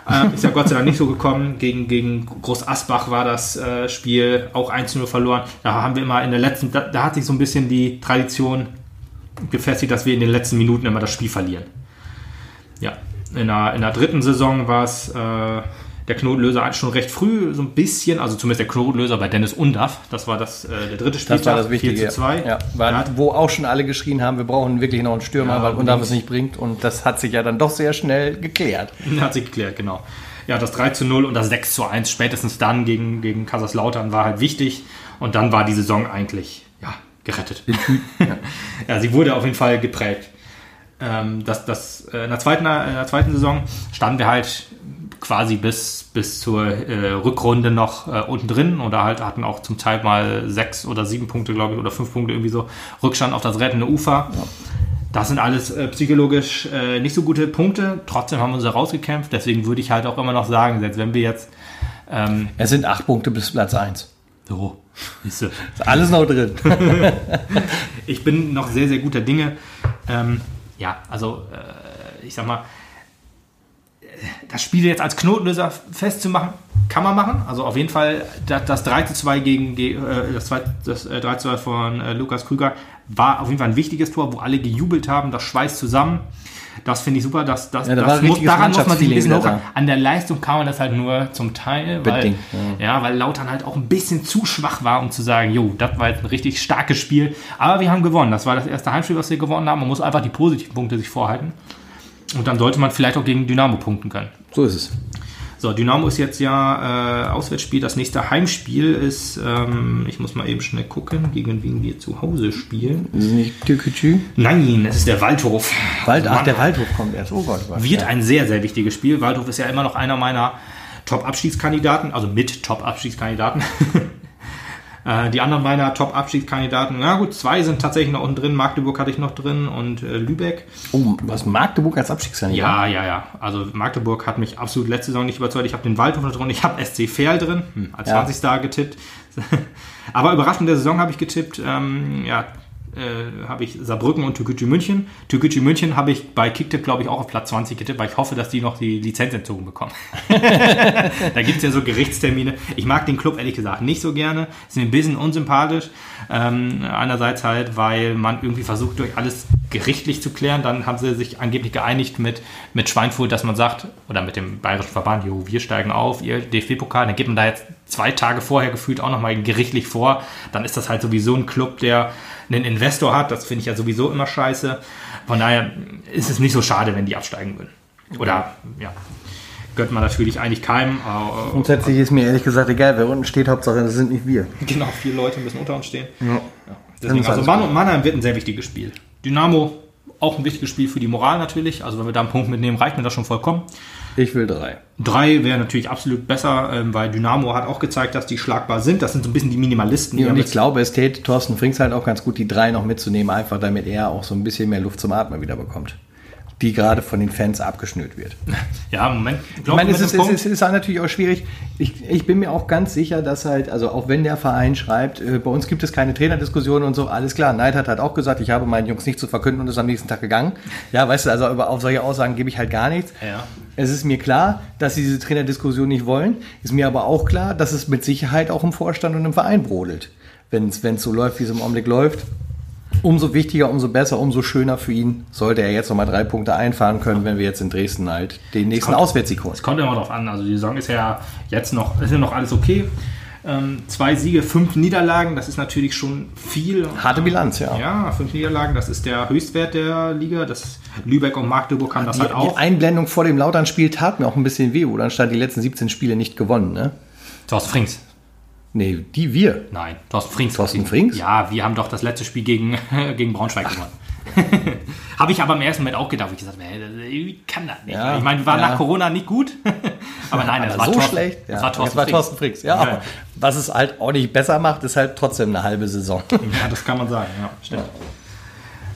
A: Ähm, ist ja Gott sei Dank nicht so gekommen. Gegen, gegen Groß Asbach war das äh, Spiel auch 1-0 verloren. Da haben wir immer in der letzten, da, da hat sich so ein bisschen die Tradition gefestigt, dass wir in den letzten Minuten immer das Spiel verlieren. Ja, in der, in der dritten Saison war es äh, der Knotenlöser schon recht früh, so ein bisschen, also zumindest der Knotenlöser bei Dennis Undaff. Das war das, äh, der dritte Spieltag.
B: Das war das Wichtige.
A: 4 zu 2.
B: Ja, weil,
A: Ja,
B: wo auch schon alle geschrien haben, wir brauchen wirklich noch einen Stürmer,
A: Ja,
B: weil
A: unbedingt.
B: es nicht bringt. Und das hat sich ja dann doch sehr schnell geklärt.
A: Hat sich geklärt, genau. Ja, das 3 zu 0 und das 6 zu 1 spätestens dann gegen, gegen Kaiserslautern war halt wichtig. Und dann war die Saison eigentlich, ja, gerettet. ja, sie wurde auf jeden Fall geprägt. Ähm, das, das, äh, in, der zweiten, in der zweiten Saison standen wir halt quasi bis, bis zur äh, Rückrunde noch äh, unten drin oder halt hatten auch zum Teil mal sechs oder sieben Punkte, glaube ich, oder fünf Punkte irgendwie so Rückstand auf das rettende Ufer. Das sind alles äh, psychologisch äh, nicht so gute Punkte. Trotzdem haben wir uns da rausgekämpft. Deswegen würde ich halt auch immer noch sagen, selbst wenn wir jetzt ähm,
B: Es sind acht Punkte bis Platz eins.
A: so,
B: Ist alles noch drin.
A: ich bin noch sehr, sehr guter Dinge. Ähm, ja, also äh, ich sag mal, das Spiel jetzt als Knotenlöser festzumachen, kann man machen. Also auf jeden Fall das, das 3 zu 2 gegen ge- äh, das, 2, das äh, 3 zu 2 von äh, Lukas Krüger war auf jeden Fall ein wichtiges Tor, wo alle gejubelt haben, das schweißt zusammen. Das finde ich super. Das, das,
B: Ja, da
A: das muss, daran muss man sich ein bisschen hochhalten. An der Leistung kam man das halt nur zum Teil, weil,
B: Bedingt,
A: ja. weil Lautern halt auch ein bisschen zu schwach war, um zu sagen, jo, das war jetzt ein richtig starkes Spiel. Aber wir haben gewonnen. Das war das erste Heimspiel, was wir gewonnen haben. Man muss einfach die positiven Punkte sich vorhalten. Und dann sollte man vielleicht auch gegen Dynamo punkten können.
B: So ist es.
A: So, Dynamo ist jetzt ja äh, Auswärtsspiel. Das nächste Heimspiel ist, ähm, ich muss mal eben schnell gucken, gegen wen wir zu Hause spielen.
B: Nicht Türkütü?
A: Nein, es ist der Waldhof.
B: Wald, ach, der Waldhof kommt erst. Oh Gott, oh Gott.
A: Wird
B: ja.
A: ein sehr, sehr wichtiges Spiel. Waldhof ist ja immer noch einer meiner Top-Abstiegskandidaten, also mit Top-Abstiegskandidaten. Äh, Die anderen meiner Top-Abstiegskandidaten, na gut, zwei sind tatsächlich noch unten drin. Magdeburg hatte ich noch drin und äh, Lübeck.
B: Oh, was Magdeburg als Abstiegskandidat?
A: Ja, ja, ja. Also Magdeburg hat mich absolut letzte Saison nicht überzeugt. Ich habe den Waldhof noch drin, ich habe SC Verl drin, hm, als
B: Ja.
A: 20 Star getippt. Aber überraschend der Saison habe ich getippt, ähm, ja, äh, habe ich Saarbrücken und Türkgücü München. Türkgücü München habe ich bei Kicktipp, glaube ich, auch auf Platz 20 getippt, weil ich hoffe, dass die noch die Lizenz entzogen bekommen. da gibt es ja so Gerichtstermine. Ich mag den Club ehrlich gesagt nicht so gerne. Ist mir ein bisschen unsympathisch. Ähm, einerseits halt, weil man irgendwie versucht, durch alles gerichtlich zu klären. Dann haben sie sich angeblich geeinigt mit, mit Schweinfurt, dass man sagt, oder mit dem bayerischen Verband, jo, wir steigen auf, ihr DFB-Pokal. Dann gibt man da jetzt zwei Tage vorher gefühlt auch nochmal gerichtlich vor. Dann ist das halt sowieso ein Club, der einen Investor hat. Das finde ich ja sowieso immer scheiße. Von daher ist es nicht so schade, wenn die absteigen würden. Oder, ja, gönnt man natürlich eigentlich keinem. aber-
B: Grundsätzlich ist mir ehrlich gesagt egal, wer unten steht, Hauptsache das sind nicht wir.
A: Genau, vier Leute müssen unter uns stehen.
B: Ja.
A: Deswegen,
B: ist
A: also Mann und Mannheim wird ein sehr wichtiges Spiel. Dynamo auch ein wichtiges Spiel für die Moral natürlich. Also wenn wir da einen Punkt mitnehmen, reicht mir das schon vollkommen.
B: Ich will drei.
A: Drei wäre natürlich absolut besser, ähm, weil Dynamo hat auch gezeigt, dass die schlagbar sind. Das sind so ein bisschen die Minimalisten. die
B: und ich glaube, es täte Thorsten Frings halt auch ganz gut, die drei noch mitzunehmen, einfach damit er auch so ein bisschen mehr Luft zum Atmen wieder bekommt. Die gerade von den Fans abgeschnürt wird.
A: ja, Moment.
B: Ich meine, es ist, es, ist, es ist natürlich auch schwierig. Ich, ich bin mir auch ganz sicher, dass halt, also auch wenn der Verein schreibt, äh, bei uns gibt es keine Trainerdiskussion und so, alles klar. Neidhardt hat auch gesagt, ich habe meinen Jungs nicht zu verkünden und ist am nächsten Tag gegangen. Ja, weißt du, also über, auf solche Aussagen gebe ich halt gar nichts.
A: Ja.
B: Es ist mir klar, dass sie diese Trainerdiskussion nicht wollen. Ist mir aber auch klar, dass es mit Sicherheit auch im Vorstand und im Verein brodelt. Wenn es so läuft, wie es im Augenblick läuft. Umso wichtiger, umso besser, umso schöner für ihn, sollte er jetzt nochmal drei Punkte einfahren können, wenn wir jetzt in Dresden halt den nächsten Auswärtssieg holen.
A: Es kommt immer drauf an. Also die Saison ist ja jetzt noch, ist ja noch alles okay. Ähm, zwei Siege, fünf Niederlagen, das ist natürlich schon viel.
B: Harte Bilanz, ja.
A: Ja, fünf Niederlagen, das ist der Höchstwert der Liga. Das Lübeck und Magdeburg haben das
B: Die,
A: halt
B: die
A: auch.
B: Einblendung vor dem Lautern-Spiel tat mir auch ein bisschen weh, wo dann stand die letzten 17 Spiele nicht gewonnen, ne?
A: Thorsten Frings.
B: Nee, die wir.
A: Nein, Thorsten Frings.
B: Thorsten Frings?
A: Ja, wir haben doch das letzte Spiel gegen, gegen Braunschweig gewonnen. Habe ich aber im ersten Moment auch gedacht, wo ich gesagt habe, wie kann das nicht?
B: Ja,
A: ich meine, wir waren
B: ja.
A: nach Corona nicht gut. aber nein, das
B: Aber
A: war
B: so schlecht.
A: Das
B: Ja,
A: war Thorsten
B: das war
A: Frings.
B: Thorsten Frings. Ja,
A: Ja.
B: aber was es halt auch nicht besser macht, ist halt trotzdem eine halbe Saison.
A: Ja, das kann man sagen, ja, stimmt.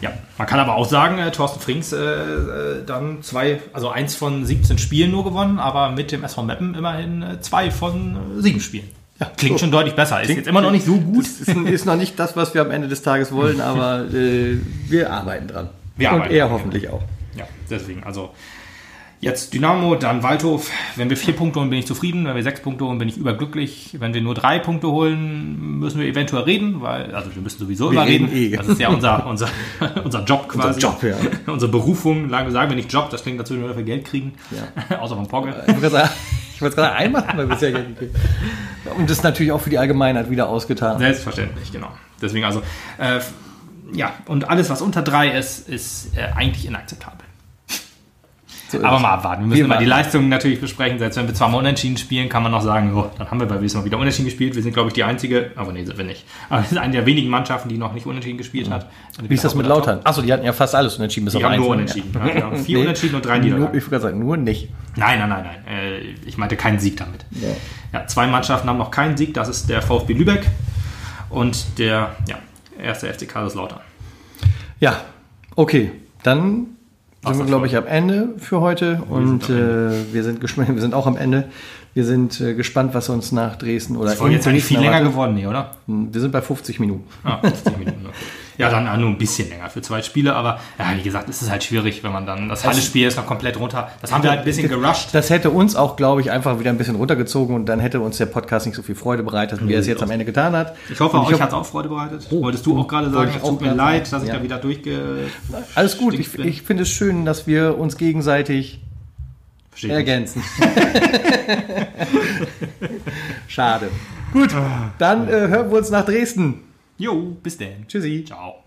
A: Ja, man kann aber auch sagen, äh, Thorsten Frings äh, äh, dann zwei, also eins von 17 Spielen nur gewonnen, aber mit dem SV Meppen immerhin äh, zwei von äh, sieben Spielen.
B: Ja,
A: Klingt
B: so.
A: schon deutlich besser. Ist jetzt immer noch nicht so gut.
B: Ist, ist noch nicht das, was wir am Ende des Tages wollen, aber äh, wir arbeiten dran.
A: Wir
B: Und
A: arbeiten
B: er hoffentlich auch.
A: Ja, deswegen, also Jetzt Dynamo, dann Waldhof. Wenn wir vier Punkte holen, bin ich zufrieden. Wenn wir sechs Punkte holen, bin ich überglücklich. Wenn wir nur drei Punkte holen, müssen wir eventuell reden, weil, also wir müssen sowieso
B: Wir
A: immer reden.
B: eh.
A: Das ist ja unser, unser, unser Job quasi.
B: Job, ja.
A: Unsere Berufung. Lange sagen wir nicht Job, das klingt dazu, wenn wir dafür Geld kriegen. Außer vom Pogge.
B: Ich wollte gerade einmal haben wir bisher Geld gekriegt. Und das ist natürlich auch für die Allgemeinheit wieder ausgetan.
A: Selbstverständlich, genau. Deswegen also, äh, ja, und alles, was unter drei ist, ist äh, eigentlich inakzeptabel.
B: So
A: Aber mal abwarten. Wir müssen
B: Wir
A: immer die. Leistungen natürlich besprechen. Selbst wenn wir zwar mal unentschieden spielen, kann man noch sagen, oh, dann haben wir bei Wiesbaden wieder unentschieden gespielt. Wir sind, glaube ich, die einzige, aber nee, sind wir nicht. Aber wir sind eine der wenigen Mannschaften, die noch nicht unentschieden gespielt hat.
B: Wie ist das mit Lautern? Achso, die hatten ja fast alles unentschieden. Bis
A: Die
B: auf
A: haben nur
B: eins, ne?
A: unentschieden. Ja. Die haben vier Unentschieden und drei Niederlagen.
B: Ich gerade sagen, nur nicht.
A: Nein, nein, nein, nein. Äh, ich meinte keinen Sieg damit.
B: Ja.
A: Ja, zwei Mannschaften haben noch keinen Sieg. Das ist der VfB Lübeck und der ja, erste FC Kaiserslautern.
B: Ja, okay. Dann sind wir, glaube ich, am Ende für heute. Und
A: sind
B: äh, wir sind wir sind auch am Ende. Wir sind äh, gespannt, was uns nach Dresden oder
A: Das war jetzt eigentlich viel länger geworden, nee, oder?
B: Wir sind bei 50 Minuten.
A: Ah, 50 Minuten. Okay. Ja, dann nur ein bisschen länger für zwei Spiele, aber ja, wie gesagt, es ist halt schwierig, wenn man dann das Halle-Spiel ist noch komplett runter. Das haben wir halt ein bisschen gerusht.
B: Das hätte uns auch, glaube ich, einfach wieder ein bisschen runtergezogen und dann hätte uns der Podcast nicht so viel Freude bereitet, wie er es jetzt am Ende getan hat.
A: Ich hoffe, euch hat es auch Freude bereitet. Wolltest du auch gerade sagen, es tut mir leid, dass ich da wieder durchge...
B: Alles gut. Ich, ich finde es schön, dass wir uns gegenseitig
A: nicht.
B: ergänzen. Schade. Gut, dann äh, hören wir uns nach Dresden.
A: Jo, bis dann.
B: Tschüssi.
A: Ciao.